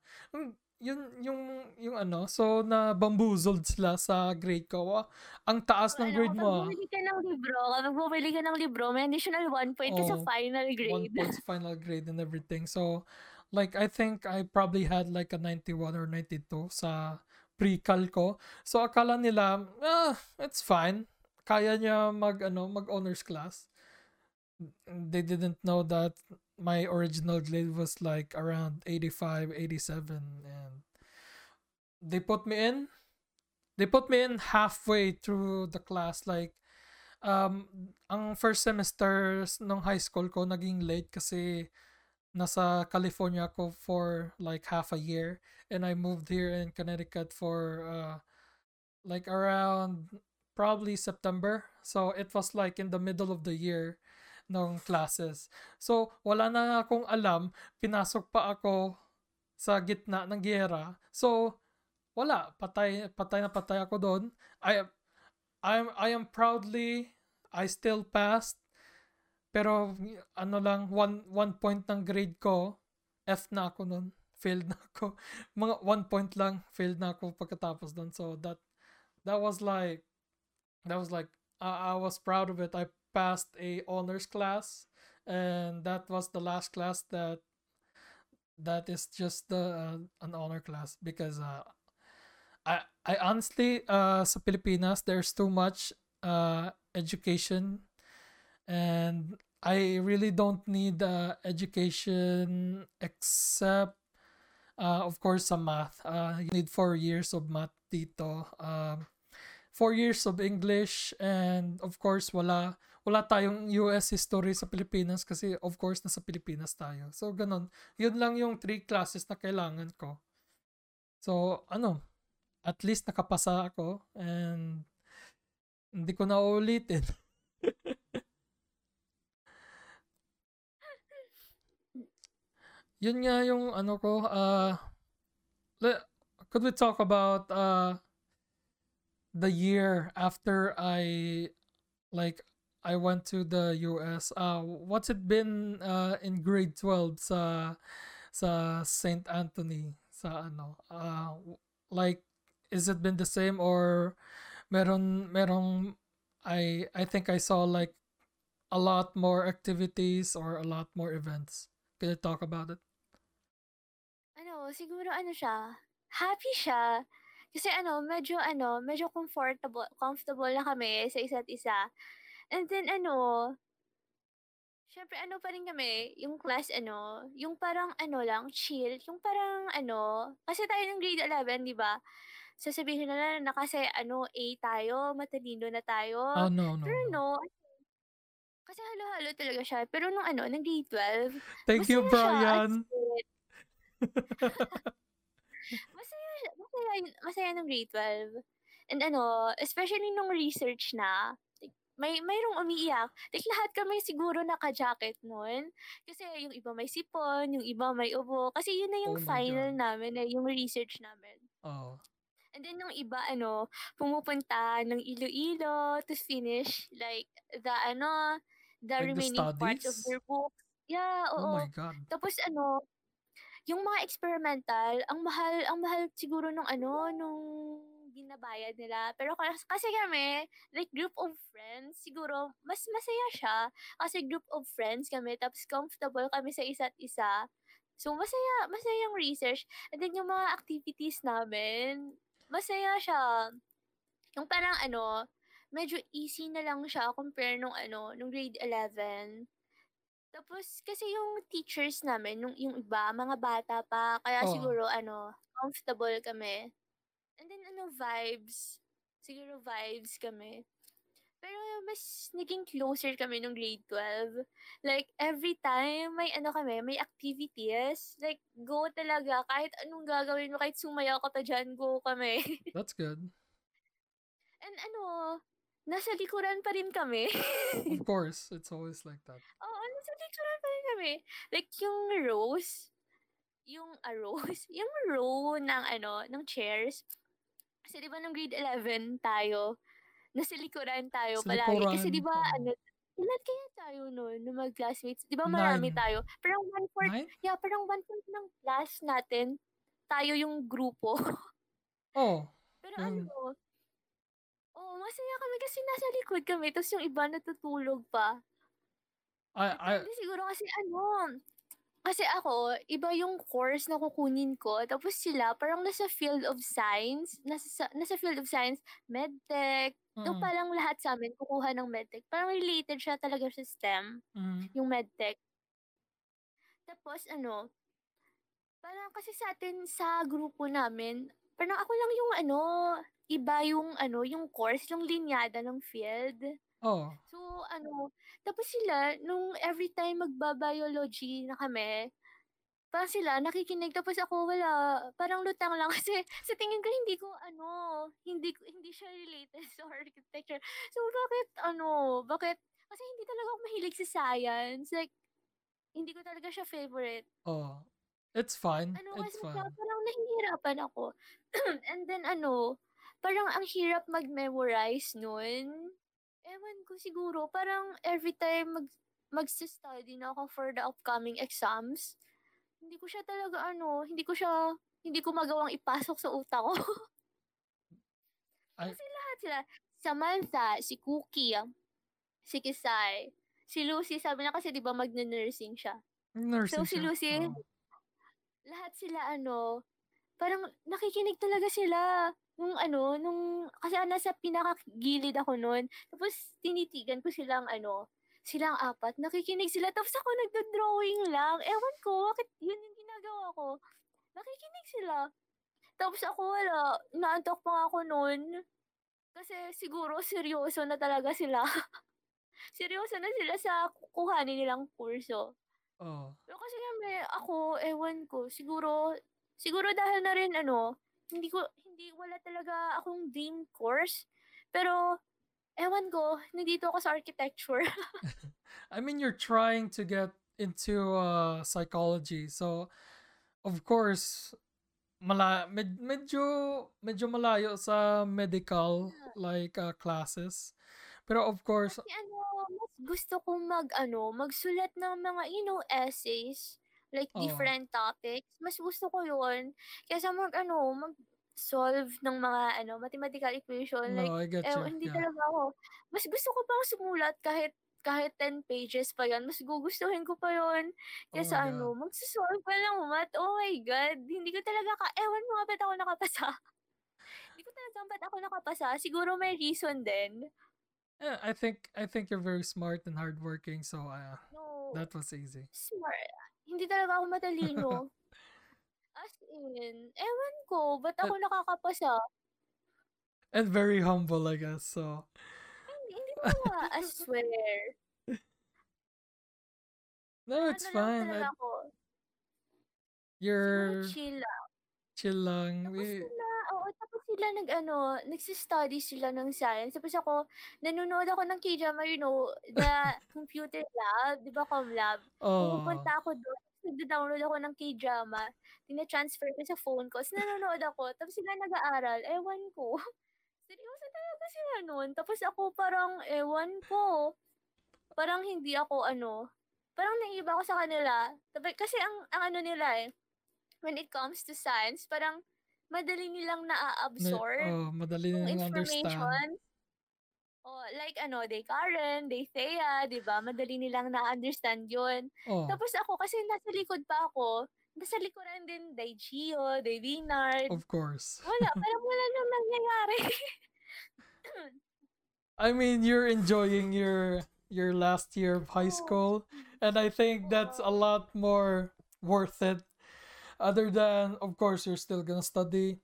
Yun yung yung ano, so na bamboozled sila sa grade ko. Ah, ang taas ng grade mo. Kapag bumili ka ng libro, kapag bumili ka ng libro, may additional 1 point oh, ka sa final grade. 1 point sa final grade and everything. So, like I think I probably had like a 91 or 92 sa pre-cal ko. So akala nila, ah, it's fine. Kaya niya mag ano, mag honors class. They didn't know that my original grade was like around 85, 87 and they put me in. They put me in halfway through the class like um ang first semester nung high school ko naging late kasi nasa California ako for like half a year and I moved here in Connecticut for uh, like around probably September. So it was like in the middle of the year ng classes. So wala na akong alam, pinasok pa ako sa gitna ng giyera. So wala, patay patay na patay ako doon. I I I am proudly I still passed pero ano lang, one, one point ng grade ko, F na ako nun. Failed na ako. Mga one point lang, failed na ako pagkatapos nun. So that, that was like, that was like, uh, I was proud of it. I passed a honors class and that was the last class that that is just the uh, an honor class because uh, I I honestly uh sa Pilipinas there's too much uh education and I really don't need uh, education except uh, of course some math. Uh, you need four years of math dito. Um, four years of English and of course wala wala tayong US history sa Pilipinas kasi of course nasa Pilipinas tayo. So ganun. Yun lang yung three classes na kailangan ko. So ano, at least nakapasa ako and hindi ko na uulitin. yun nga yung ano ko, uh, le- could we talk about uh, the year after I, like, I went to the US. Uh, what's it been uh, in grade 12 sa sa St. Anthony sa ano? Uh, like is it been the same or meron merong I I think I saw like a lot more activities or a lot more events. Can you talk about it? Ano, siguro ano siya, happy siya. Kasi ano, medyo ano, medyo comfortable comfortable na kami sa isa't isa. And then ano, syempre ano pa rin kami, yung class ano, yung parang ano lang, chill, yung parang ano, kasi tayo ng grade 11, di ba? Sasabihin na na kasi ano, A tayo, matalino na tayo. Oh, no, no, Pero no. no, kasi halo-halo talaga siya. Pero nung ano, ng grade 12, Thank you, Brian. masaya, masaya, masaya nung grade 12. And ano, especially nung research na, may mayroong umiiyak. Like lahat kami siguro naka-jacket noon. Kasi yung iba may sipon, yung iba may ubo. Kasi yun na yung Oh my final God. namin, eh, yung research namin. Oh, And then yung iba, ano, pumupunta ng Iloilo to finish like the, ano, the like the remaining parts of their books. Yeah, Oh my oo. God. Tapos ano, yung mga experimental, ang mahal, ang mahal siguro nung ano, nung binabayad nila. Pero kasi, kami, like group of friends, siguro mas masaya siya. Kasi group of friends kami, tapos comfortable kami sa isa't isa. So masaya, masaya yung research. And then yung mga activities namin, masaya siya. Yung parang ano, medyo easy na lang siya compare nung ano, nung grade 11. Tapos, kasi yung teachers namin, nung, yung iba, mga bata pa, kaya Oh, siguro, ano, comfortable kami. And then, ano, vibes. Siguro vibes kami. Pero mas naging closer kami nung grade 12. Like, every time may ano kami, may activities, like, go talaga. Kahit anong gagawin mo, kahit sumaya ka pa dyan, go kami. that's good. And ano, nasa likuran pa rin kami. Of course, it's always like that. Oo, nasa likuran pa rin kami. Like, yung rows, yung a rows, yung row ng ano, ng chairs. Kasi di ba nung grade 11 tayo, nasa likuran tayo Sa palagi. Kasi di ba, ano, ilan kaya tayo noon, nung mga classmates? Di ba marami Nine. tayo? Parang one fourth, Nine? yeah, parang one fourth ng class natin, tayo yung grupo. Oh, Pero yung, ano, oh, masaya kami kasi nasa likod kami, tapos yung iba natutulog pa. I, I, Depende siguro kasi ano, kasi ako, iba yung course na kukunin ko, tapos sila parang nasa field of science, nasa, sa- nasa field of science, medtech, mm, yung parang lahat sa amin kukuha ng medtech. Parang related siya talaga sa STEM, mm, yung medtech. Tapos ano, parang kasi sa atin sa grupo namin, parang ako lang yung ano, iba yung ano, yung course, yung linyada ng field. Oh, So, ano, tapos sila, nung every time magbabiology na kami, parang sila nakikinig, tapos ako wala, parang lutang lang kasi sa tingin ko hindi ko, ano, hindi, hindi siya related sa architecture. So, bakit, ano, bakit, kasi hindi talaga ako mahilig sa science. Like, hindi ko talaga siya favorite. oh. It's fine. Ano It's fine. parang nahihirapan ako. And then ano, parang ang hirap mag-memorize nun. Ewan ko siguro, parang every time mag magsa-study na ako for the upcoming exams, hindi ko siya talaga ano, hindi ko siya, hindi ko magawang ipasok sa utak ko. I, Kasi lahat sila, Samantha, si Cookie, si Kisay, si Lucy, sabi na kasi di ba magne-nursing siya. nursing So si siya. Lucy, Oh. lahat sila ano, parang nakikinig talaga sila nung ano, nung, kasi nasa pinakagilid ako noon. Tapos tinitigan ko silang ano, silang apat, nakikinig sila. Tapos ako nagdo-drawing lang. Ewan ko, bakit yun yung ginagawa ko. Nakikinig sila. Tapos ako wala, naantok pa ako noon. Kasi siguro seryoso na talaga sila. seryoso na sila sa kukuhanin nilang kurso. Oh. Pero kasi may ako, ewan ko, siguro, siguro dahil na rin ano, hindi ko, hindi, wala talaga akong dream course. Pero, ewan ko, nandito ako sa architecture. I mean, you're trying to get into uh, psychology. So, of course, mala med- medyo medyo malayo sa medical like uh, classes. Pero of course, Kasi ano, mas gusto kong mag ano, magsulat ng mga, you know, essays, like oh, different topics. Mas gusto ko 'yun kaysa mag ano, mag-solve ng mga ano, mathematical equation. Like, no, I get eh, hindi Yeah. talaga ako. Mas gusto ko pang sumulat kahit kahit 10 pages pa yan. Mas gugustuhin ko pa yon Oh kaysa God. ano, magsusolve pa lang math. Oh my God. Hindi ko talaga ka, ewan mo nga ba't ako nakapasa. Hindi ko talaga ba't ako nakapasa. Siguro may reason din. Yeah, I think I think you're very smart and hardworking, so uh, No, that was easy. smart. Hindi talaga ako matalino. As in, ewan ko, ba't ako nakakapasa? and very humble, I guess. So, Hindi, hindi ko nga, I swear. no, Ano it's lang fine. I, ako. Siguro you're chill lang. chill lang. Tapos We, sila, oo, tapos sila nag ano, nagsistudy sila ng science. Tapos ako, nanonood ako ng K-drama, you know, the computer lab, di ba, com lab. oh, Pumupunta ako doon, nag-download ako ng K-drama, tina-transfer ko sa phone ko, tapos nanonood ako, tapos sila nag-aaral, ewan ko. Seryoso talaga sila noon. Tapos ako parang, ewan ko, parang hindi ako ano, parang naiiba ako sa kanila. Kasi ang, ang ano nila eh, when it comes to science, parang madali nilang na-absorb oh, madali nilang understand. information. Oh, like ano, they Karen, they Thea, 'di ba? Madali nilang na-understand 'yun. Oh, Tapos ako kasi nasa likod pa ako, nasa likuran din day Gio, day Vinard. of course. Wala, parang wala nang nangyayari. I mean, you're enjoying your your last year of high Oo. school, and I think that's a lot more worth it. Other than, of course, you're still gonna study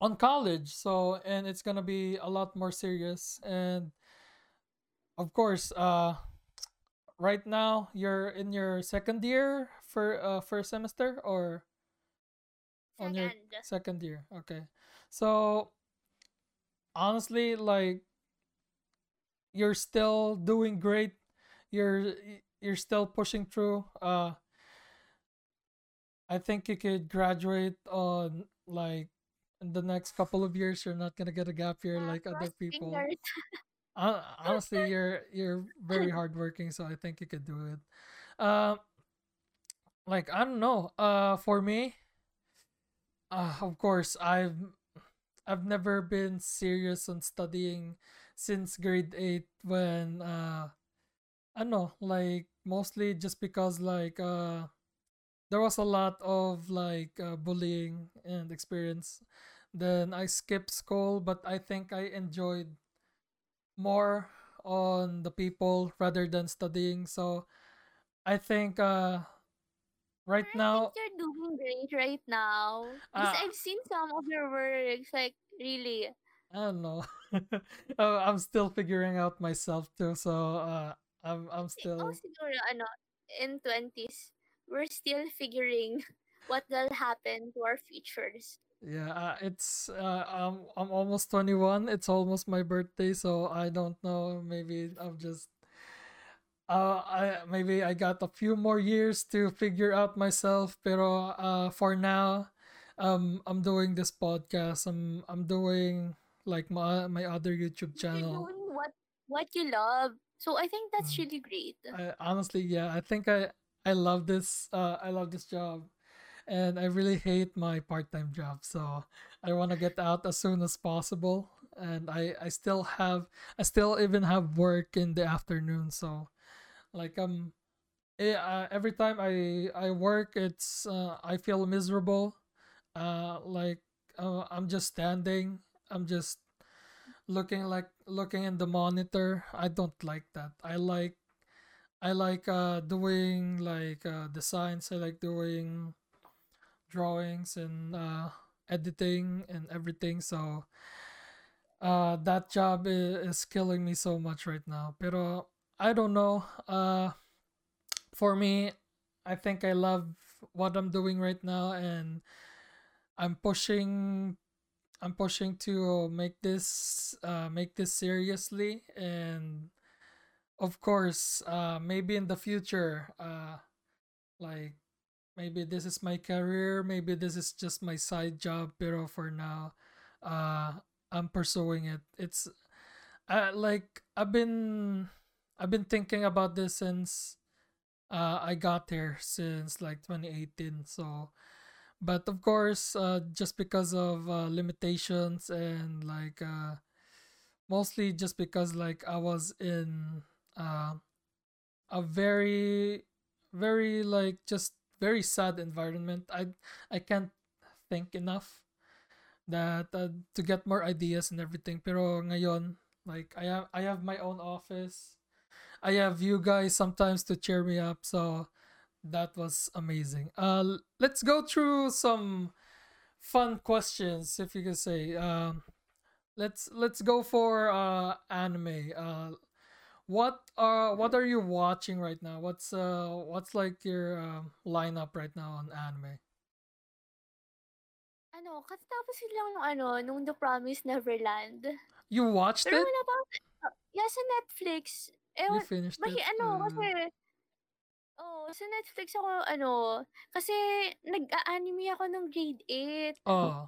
on college, so and it's gonna be a lot more serious. And of course, uh, right now you're in your second year for uh first semester or on your Second. second year. Okay, so honestly, like you're still doing great. You're you're still pushing through. Uh, I think you could graduate on like in the next couple of years. You're not gonna get a gap year Yeah, like other people. Honestly, you're you're very hardworking, so I think you could do it. Um, like I don't know. Uh, for me, uh, of course, I've I've never been serious on studying since grade eight when uh I don't know, like mostly just because like uh there was a lot of like uh, bullying and experience. Then I skipped school, but I think I enjoyed more on the people rather than studying. So I think uh right I think now you're doing great right now. Because uh I've seen some of your works, like really. I don't know. uh, I'm still figuring out myself too, so uh I'm I'm Oh, still siguro, ano, in 20s, we're still figuring what will happen to our futures. yeah, uh, it's uh I'm I'm almost 21. It's almost my birthday, so I don't know, maybe I'm just uh I maybe I got a few more years to figure out myself, pero uh for now um I'm doing this podcast. I'm I'm doing like my my other YouTube You're channel. doing what what you love. So I think that's Mm. really great. I honestly, yeah, I think I I love this uh I love this job and I really hate my part-time job. So I want to get out as soon as possible and I I still have I still even have work in the afternoon. So like um eh, uh, every time I I work it's uh, I feel miserable. Uh like uh, I'm just standing. I'm just looking like looking in the monitor. I don't like that. I like I like uh doing like uh designs. I like doing drawings and uh editing and everything. So uh that job is, killing me so much right now. Pero I don't know. Uh for me, I think I love what I'm doing right now and I'm pushing I'm pushing to make this uh make this seriously and of course, uh, maybe in the future, uh, like maybe this is my career, maybe this is just my side job, pero for now, uh, I'm pursuing it. It's uh, like I've been I've been thinking about this since uh, I got here since like 2018. So, but of course, uh, just because of uh, limitations and like uh, mostly just because like I was in uh, a very very like just very sad environment. I I can't think enough that uh, to get more ideas and everything. Pero ngayon, like I have I have my own office. I have you guys sometimes to cheer me up. So that was amazing. Uh, let's go through some fun questions, if you can say. Um, let's let's go for uh anime. Uh, what uh what are you watching right now? What's uh what's like your um, lineup right now on anime? Ano, katatapos lang nung ano, nung The Promised Neverland. You watched Pero it? wala pa uh, yeah, sa Netflix. You Ewan, finished mahi it? ano, Uh, kasi, oh, sa Netflix ako, ano, kasi nag-a-anime ako nung grade 8. oh,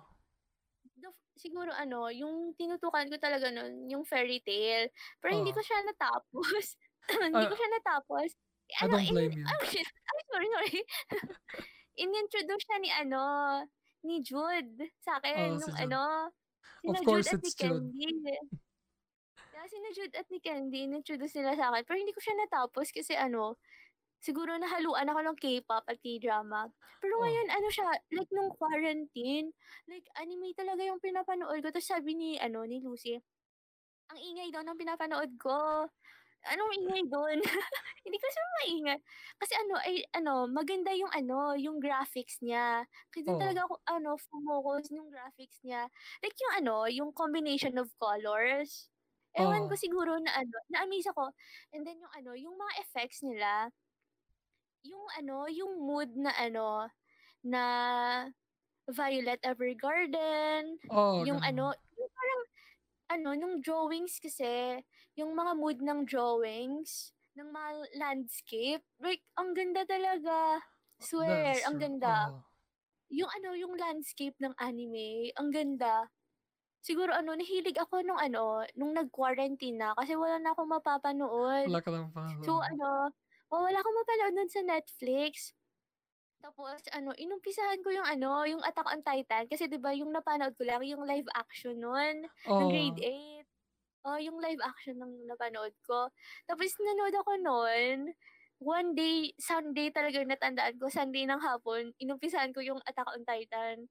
siguro ano, yung tinutukan ko talaga nun, yung fairy tale. Pero hindi ko oh. siya natapos. hindi Uh, ko siya natapos. I Ano, don't in, blame you. oh shit, ay, sorry, sorry. In-introduce siya ni ano, ni Jude sa Oh, akin, si nung Jude. ano, Of sina Jude course, at ni it's Jude. Candy. Kaya sina Jude at ni Candy, in-introduce nila sa akin. Pero hindi ko siya natapos kasi ano, siguro nahaluan ako ng K-pop at K-drama. Pero Oh, ngayon, ano siya, like nung quarantine, like anime talaga yung pinapanood ko. Tapos sabi ni, ano, ni Lucy, ang ingay daw ng pinapanood ko. Anong ingay doon? Hindi ko siya maingay. Kasi ano, ay, ano, maganda yung ano, yung graphics niya. Kasi oh, talaga ako, ano, focus yung graphics niya. Like yung ano, yung combination of colors. Ewan ko oh, siguro na ano, na-amaze ako. And then yung ano, yung mga effects nila, yung ano, yung mood na ano, na Violet Evergarden, oh, yung ganun. ano, yung parang ano, nung drawings kasi, yung mga mood ng drawings, ng mga landscape, like, ang ganda talaga. Swear, ang ganda. Oh, Yung ano, yung landscape ng anime, ang ganda. Siguro ano, nahilig ako nung ano, nung nag-quarantine na kasi wala na akong mapapanood. wala ka lang So panood. ano, oh, wala akong mapanood nun sa Netflix. Tapos ano, inumpisahan ko yung ano, yung Attack on Titan kasi 'di ba yung napanood ko lang yung live action nun ng grade Oh, 8. Oh, yung live action ng napanood ko. Tapos nanood ako nun. One day, Sunday talaga yung natandaan ko. Sunday ng hapon, inumpisahan ko yung Attack on Titan.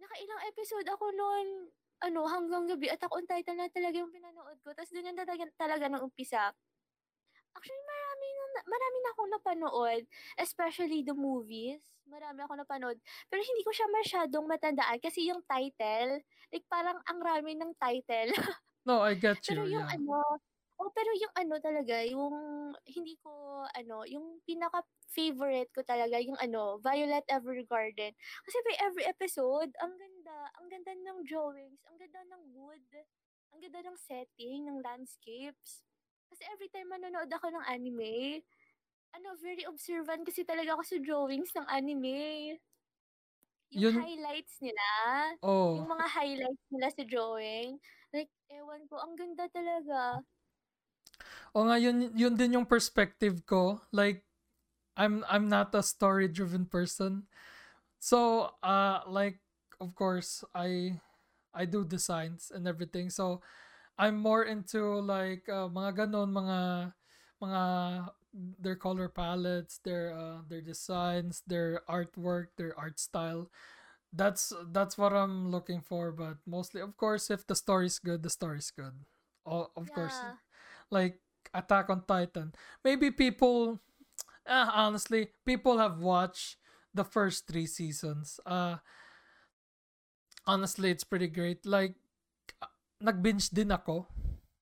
Nakailang episode ako nun. Ano, hanggang gabi, Attack on Titan na talaga yung pinanood ko. Tapos doon na talaga, talaga ng umpisa. Actually, marami na, marami na akong napanood. Especially the movies. Marami ako napanood. Pero hindi ko siya masyadong matandaan kasi yung title, like parang ang rami ng title. no, I get pero you. yung Yeah. ano, oh, pero yung ano talaga, yung hindi ko, ano, yung pinaka-favorite ko talaga, yung ano, Violet Evergarden. Kasi by every episode, ang ganda, ang ganda ng drawings, ang ganda ng wood, ang ganda ng setting, ng landscapes. Kasi every time manonood ako ng anime, ano, very observant kasi talaga ako sa drawings ng anime. Yung Yun, highlights nila, yung oh, mga highlights nila sa drawing, like, ewan ko, ang ganda talaga. o nga, yun, yun din yung perspective ko. Like, I'm, I'm not a story-driven person. So, uh, like, of course, I, I do designs and everything. So, I'm more into like uh, mga ganon, mga mga their color palettes, their uh, their designs, their artwork, their art style. That's that's what I'm looking for. But mostly, of course, if the story's good, the story's good. Oh, of course, like Attack on Titan. Maybe people, uh, honestly, people have watched the first three seasons. Uh, honestly, it's pretty great. Like nag-binge din ako.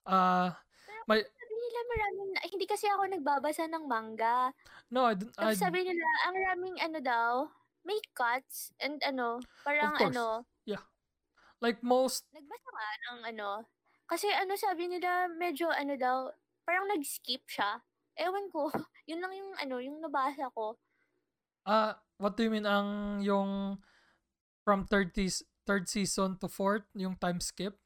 Ah, Pero may sabi nila maraming, hindi kasi ako nagbabasa ng manga. no, I, don't- I sabi nila, ang raming ano daw, may cuts and ano, parang ano, Yeah. Like most nagbasa ka ng ano. Kasi ano sabi nila, medyo ano daw, parang nag-skip siya. Ewan ko, yun lang yung ano, yung nabasa ko. Ah, what do you mean ang yung from 30s third season to fourth, yung time skip?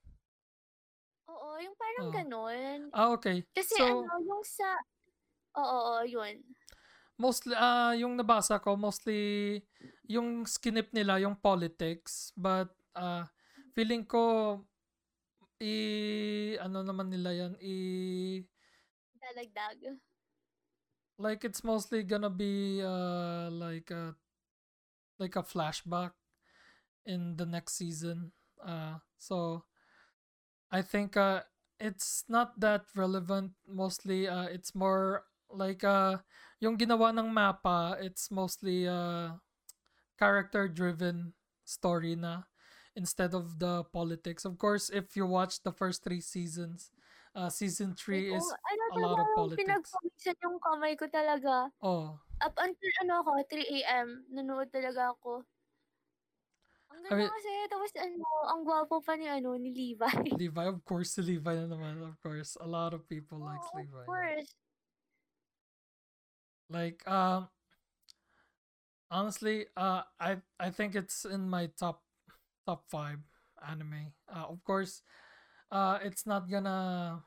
Parang Oh. ganun. Ah, okay. Kasi So, ano, yung sa... Oo, oo, yun. mostly ah yung nabasa ko mostly yung skinip nila yung politics but ah feeling ko i ano naman nila yan i Dalagdag. like it's mostly gonna be uh like a like a flashback in the next season uh so i think uh it's not that relevant mostly uh it's more like uh yung ginawa ng mapa it's mostly uh character driven story na instead of the politics of course if you watch the first three seasons uh season three Like, is oh, ano a lot of politics pinagpawisan yung kamay ko talaga. oh Up until ano ako, 3 a.m., nanood talaga ako. Ang I ganda mean- kasi, tapos ano, ang gwapo pa ni ano, ni Levi. Levi, of course, si Levi na naman, of course. A lot of people likes Oo, Levi. of course. Like, um, honestly, uh, I I think it's in my top top five anime. Uh, of course, uh, it's not gonna,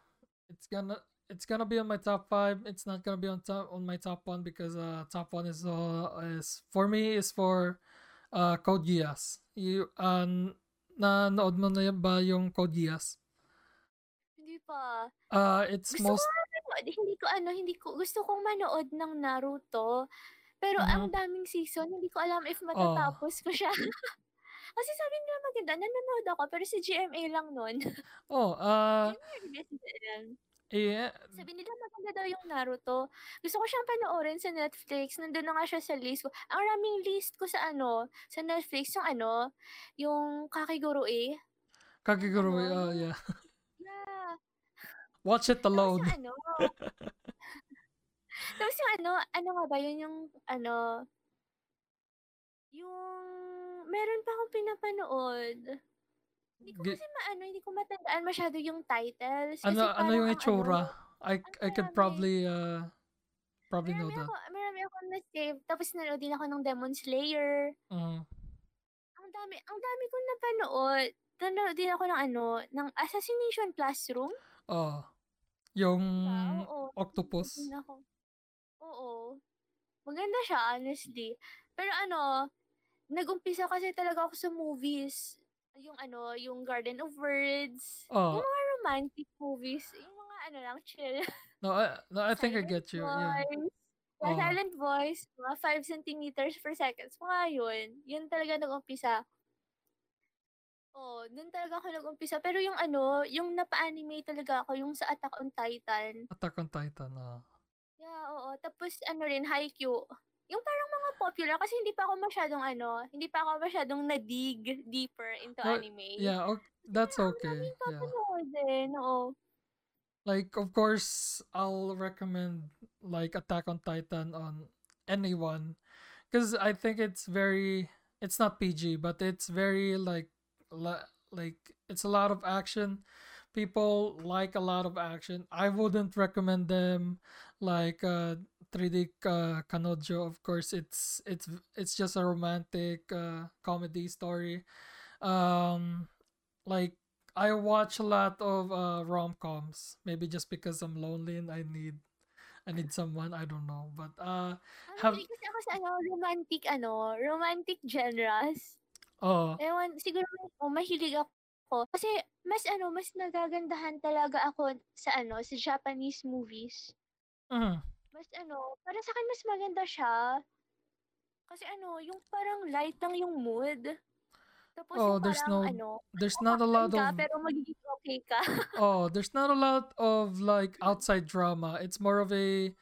it's gonna. It's gonna be on my top five. It's not gonna be on top on my top one because uh top one is uh is for me is for uh Code Geass. You uh nanood mo na ba yung Code Geass? Hindi pa. Uh it's Gusto most ko manood. Hindi ko ano, hindi ko, gusto kong manood ng Naruto. Pero Mhm. ang daming season, hindi ko alam if matatapos ko siya. Kasi sabi nila maganda, nanonood ako, pero si GMA lang nun. oh uh yeah Sabi nila maganda daw yung Naruto. Gusto ko siyang panoorin sa Netflix. Nandun na nga siya sa list ko. Ang raming list ko sa ano, sa Netflix, yung ano, yung Kakiguro eh. Kakiguro ano, yung- yeah Yeah. watch it Tapos alone yung ano, tapos yung ano, ano nga ba, yun yung, ano, yung, meron pa akong pinapanood. Hindi ko kasi maano, hindi ko matandaan masyado yung titles. Kasi ano ano yung ang itsura ano, I I could probably uh probably know that ako, marami ako na-save. Tapos nanood din ako ng Demon Slayer. Mhm. Ang dami, ang dami kong napanood. Nanood din ako ng ano, ng Assassination Classroom. oh yung Diba? Oo. octopus Din ako. Oo. Maganda siya, honestly. Pero ano, nag-umpisa kasi talaga ako sa movies. Yung ano, yung Garden of Words. oh Yung mga romantic movies. Yung mga ano lang, chill. no I, no I think I get you voice. Yeah, Oo. silent voice. Mga 5 centimeters per second. Mga yun. Yun talaga nag-umpisa. Oh, dun talaga ako nag-umpisa. Pero yung ano, yung napa-anime talaga ako, yung sa Attack on Titan. Attack on Titan uh. Yeah, oo. Tapos ano rin, Haikyuu. Yung parang mga popular kasi hindi pa ako masyadong ano, hindi pa ako masyadong na-dig deeper into Well, anime. yeah okay, that's okay yeah din, oo. like of course I'll recommend like Attack on Titan on anyone because I think it's very it's not PG but it's very like li- like it's a lot of action people like a lot of action I wouldn't recommend them like uh 3D uh, Kanojo of course it's it's it's just a romantic uh, comedy story um like I watch a lot of uh, rom-coms. Maybe just because I'm lonely and I need I need someone. I don't know, but uh, Have- kasi ako sa ano, romantic ano, romantic genres. oh, Ewan, siguro oh, mahilig ako. Kasi mas ano, mas nagagandahan talaga ako sa ano, sa Japanese movies. mm, Mas ano, para sa akin mas maganda siya. Kasi ano, yung parang light lang yung mood. Tapos Oh, yung there's parang no- ano, there's not a lot ka, of pero magiging okay ka. oh, there's not a lot of like outside drama. It's more of a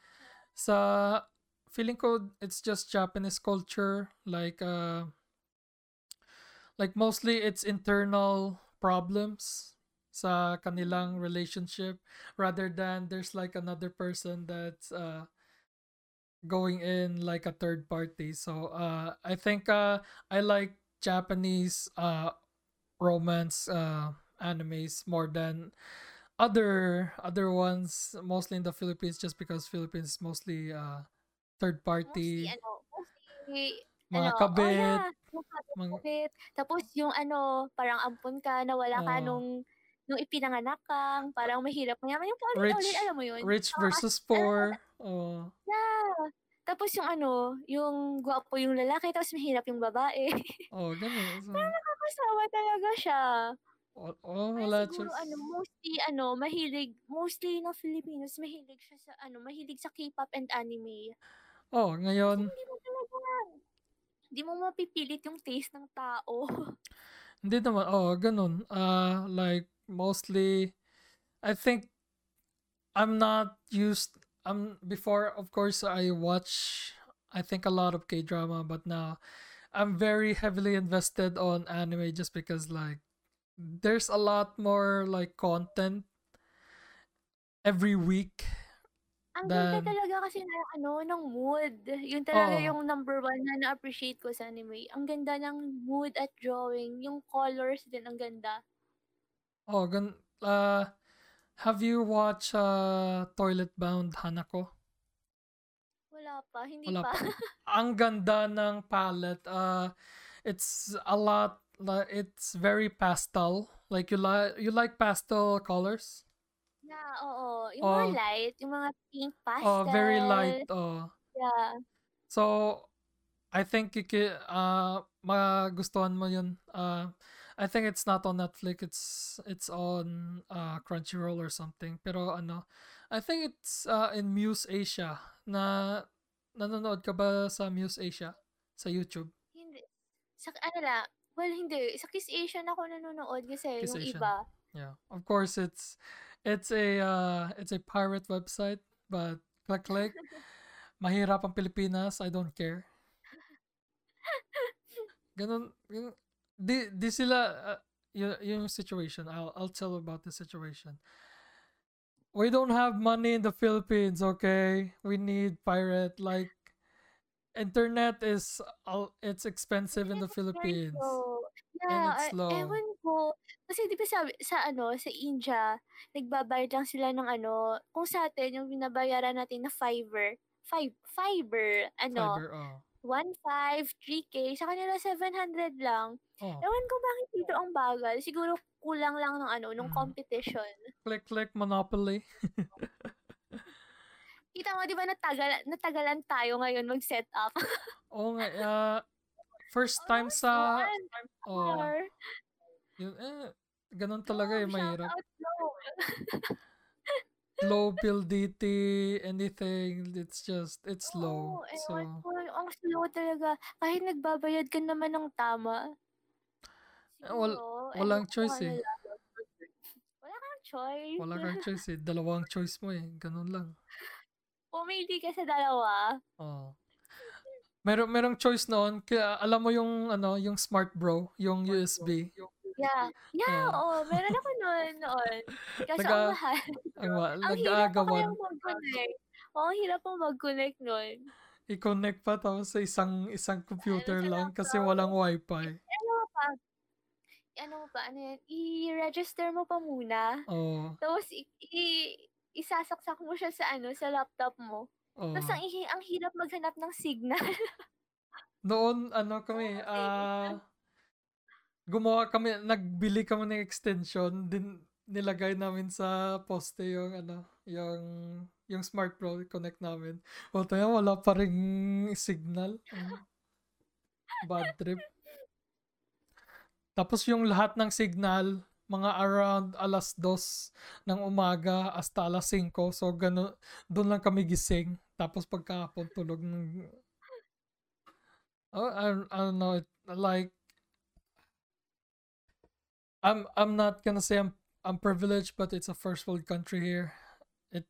sa feeling ko it's just Japanese culture like uh like mostly it's internal problems sa kanilang relationship rather than there's like another person that's uh going in like a third party. So uh i think uh i like japanese uh romance uh animes more than other other ones mostly in the Philippines just because Philippines mostly uh third Mostly party ano, mostly mga ano, oh yeah, mga kabit-kabit. Tapos yung ano, parang ampon ka, nawala ka oh nung nung ipinanganak kang, parang mahirap mayaman yung paulit-ulit, rich alam mo yun? rich versus ah, poor oh yeah. Tapos yung ano, yung gwapo yung lalaki, tapos mahirap yung babae. oh ganun so Parang nakakasawa talaga siya. oh, oh wala siguro ano, choice mostly ano, mahilig, mostly ng Filipinos, mahilig siya sa ano, mahilig sa K-pop and anime. oh Kasi ngayon hindi mo talaga, hindi mo mapipilit yung taste ng tao. hindi naman oh ganun uh like mostly I think I'm not used um before of course I watch I think a lot of K drama but now I'm very heavily invested on anime just because like there's a lot more like content every week Ang ganda than talaga kasi ng ano, ng mood. Yun talaga oh yung number one na na-appreciate ko sa anime. Ang ganda ng mood at drawing. Yung colors din, ang ganda. Oh gan uh have you watched uh Toilet Bound Hanako Wala pa, hindi wala pa. pa ang ganda ng palette uh it's a lot like it's very pastel like you like you like pastel colors yeah, oo. Yung mga oh light, yung mga pink oh very light pastel. oh Yeah. so I think you can uh magustuhan mo yun uh I think it's not on Netflix it's it's on uh Crunchyroll or something pero ano I think it's uh in Muse Asia. Na nanonood ka ba sa Muse Asia? Sa YouTube? Hindi. Sa ano la, well, hindi. Sa Kiss Asian ako nanonood kasi Kiss yung Asian. iba. yeah. Of course it's it's a uh it's a pirate website but click click. Mahirap ang Pilipinas I don't care. Ganun, ganun di di sila uh, yung, yung situation I'll I'll tell about the situation we don't have money in the Philippines okay we need pirate like internet is uh, it's expensive in the Philippines slow. and Yeah, it's I slow ewan ko. Kasi 'di ba sabi sa ano, sa India, nagbabayad lang sila ng ano, kung sa atin yung binabayaran natin na fiber, five fiber, ano, fiber oh 1.5, 3K, sa kanila 700 lang. oh Ewan ko bakit dito ang bagal. Siguro kulang lang ng ano, nung mm. competition. click click monopoly Kita mo 'di ba natagal natagalan tayo ngayon mag-set up. Oo nga, ah, first time Almost sa one oh, yun eh, ganun talaga No, eh, mahirap. Low build DT, anything, it's just, it's slow. Oo, ewan So, ko, ang slow talaga. Kahit nagbabayad ka naman ng tama. eh, wal, Siguro, ewan walang choice ano eh. Wala kang choice. Wala kang choice eh. Dalawang choice mo eh. Ganun lang. Pumili ka sa dalawa. Oh. Meron merong choice noon. Kaya alam mo yung ano, yung Smart Bro, yung USB. Yeah. Yeah, Oh. oo. Meron ako noon noon. Ang Naga mahal. ang wa, Ang hirap kayang mag-connect. Oo, ang hirap pa mag-connect noon. I-connect pa tapos sa isang isang Ano computer sa lang kasi walang wifi. Ano mo pa? Ano pa? Ano yan? I-register mo pa muna. Oh, Tapos, i- i- isasaksak mo siya sa ano, sa laptop mo. Tapos, oh. ang, ihi- ang hirap maghanap ng signal. Noon ano kami, Oo, ah gumawa kami, nagbili kami ng extension, din nilagay namin sa poste yung ano, yung yung Smart Pro connect namin. O tayo, wala pa ring signal. Bad trip. Tapos yung lahat ng signal, mga around alas dos ng umaga hasta alas 5. So, gano, doon lang kami gising. Tapos pagkahapon, tulog ng... Oh, I, I don't know. Like, I'm I'm not gonna say I'm I'm privileged, but it's a first world country here. It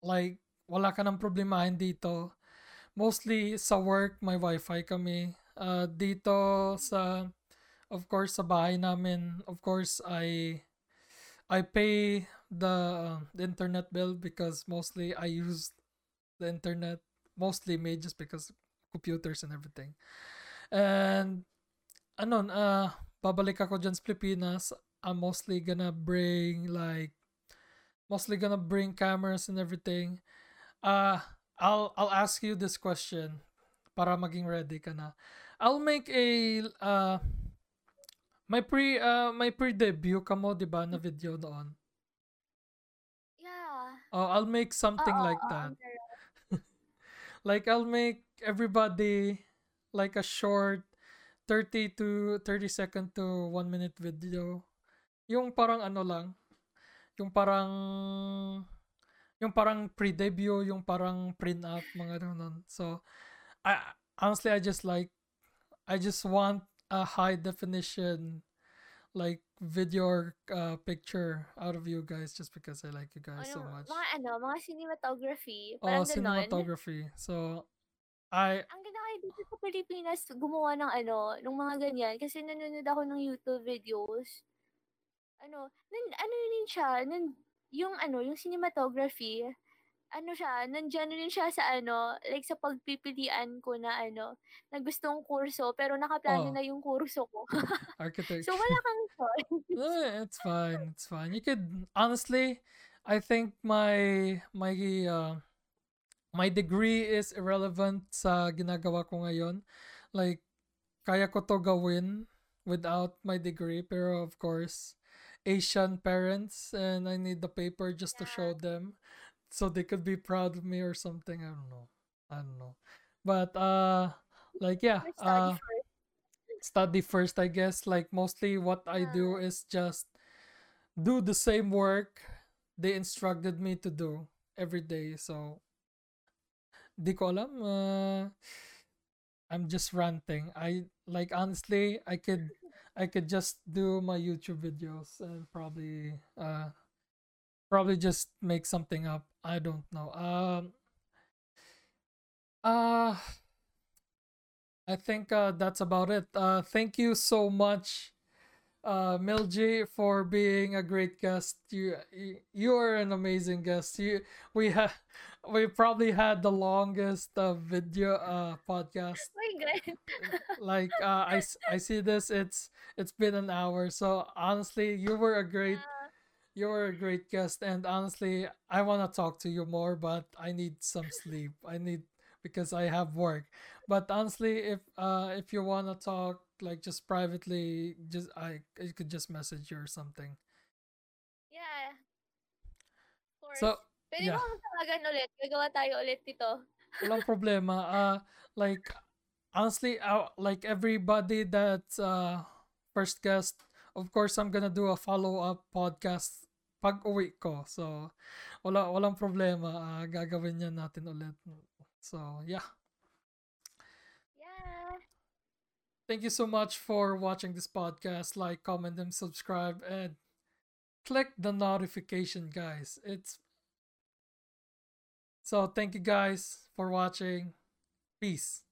like wala ka ng problemahin dito. Mostly sa work, may wifi kami. Uh, dito sa of course sa bahay namin, of course I I pay the, uh, the internet bill because mostly I use the internet mostly made just because computers and everything. And ano, uh, babalik ako dyan sa Pilipinas, I'm mostly gonna bring like mostly gonna bring cameras and everything. Uh I'll I'll ask you this question para maging ready ka na. I'll make a uh my pre uh my pre-debut ka mo, 'di ba, na video doon. Yeah. Oh, I'll make something like that. pero Like I'll make everybody like a short 30 to 30 second to 1 minute video. Yung parang ano lang, yung parang yung parang pre-debut, yung parang print up mga ganun. So I honestly I just like I just want a high definition like video or uh, picture out of you guys just because I like you guys so ano, much. mga ano, mga cinematography, Oh, cinematography. So I Ang ginagawa dito sa Pilipinas, gumawa ng ano, ng mga ganyan. Kasi nanonood ako ng YouTube videos. Ano, nan, ano rin siya, nan, yung ano, yung cinematography, ano siya, nandyan rin siya sa ano, like sa pagpipilian ko na ano, na gustong kurso, pero nakaplano Oh. na yung kurso ko. architect. so, wala kang choice. Eh, it's fine. It's fine. You could honestly, I think my my uh my degree is irrelevant sa ginagawa ko ngayon. Like kaya ko to gawin without my degree pero of course Asian parents and I need the paper just to show them so they could be proud of me or something. I don't know. I don't know. But uh like yeah, uh first. study first i guess like mostly what i do is just do the same work they instructed me to do every day so di ko alam uh, i'm just ranting. I like honestly i could i could just do my youtube videos and probably uh probably just make something up. I don't know. Um uh I think uh, that's about it. Uh, thank you so much, uh, Milji, for being a great guest. You you are an amazing guest. You we have we probably had the longest uh, video uh, podcast. Like uh, I I see this. It's it's been an hour. So honestly, you were a great you were a great guest, and honestly, I want to talk to you more, but I need some sleep. I need because I have work. But honestly, if uh if you wanna talk like just privately, just I you could just message you or something. Yeah. So Pwede yeah. mo tawagan ulit. Gagawa tayo ulit dito. walang problema. Uh like honestly, uh, like everybody that's uh first guest, of course I'm gonna do a follow up podcast pag uwi ko. So wala walang problema. Uh, gagawin yan natin ulit. So. Yeah. Thank you so much for watching this podcast. Like, comment, and subscribe, and click the notification, guys. It's so thank you guys for watching. Peace.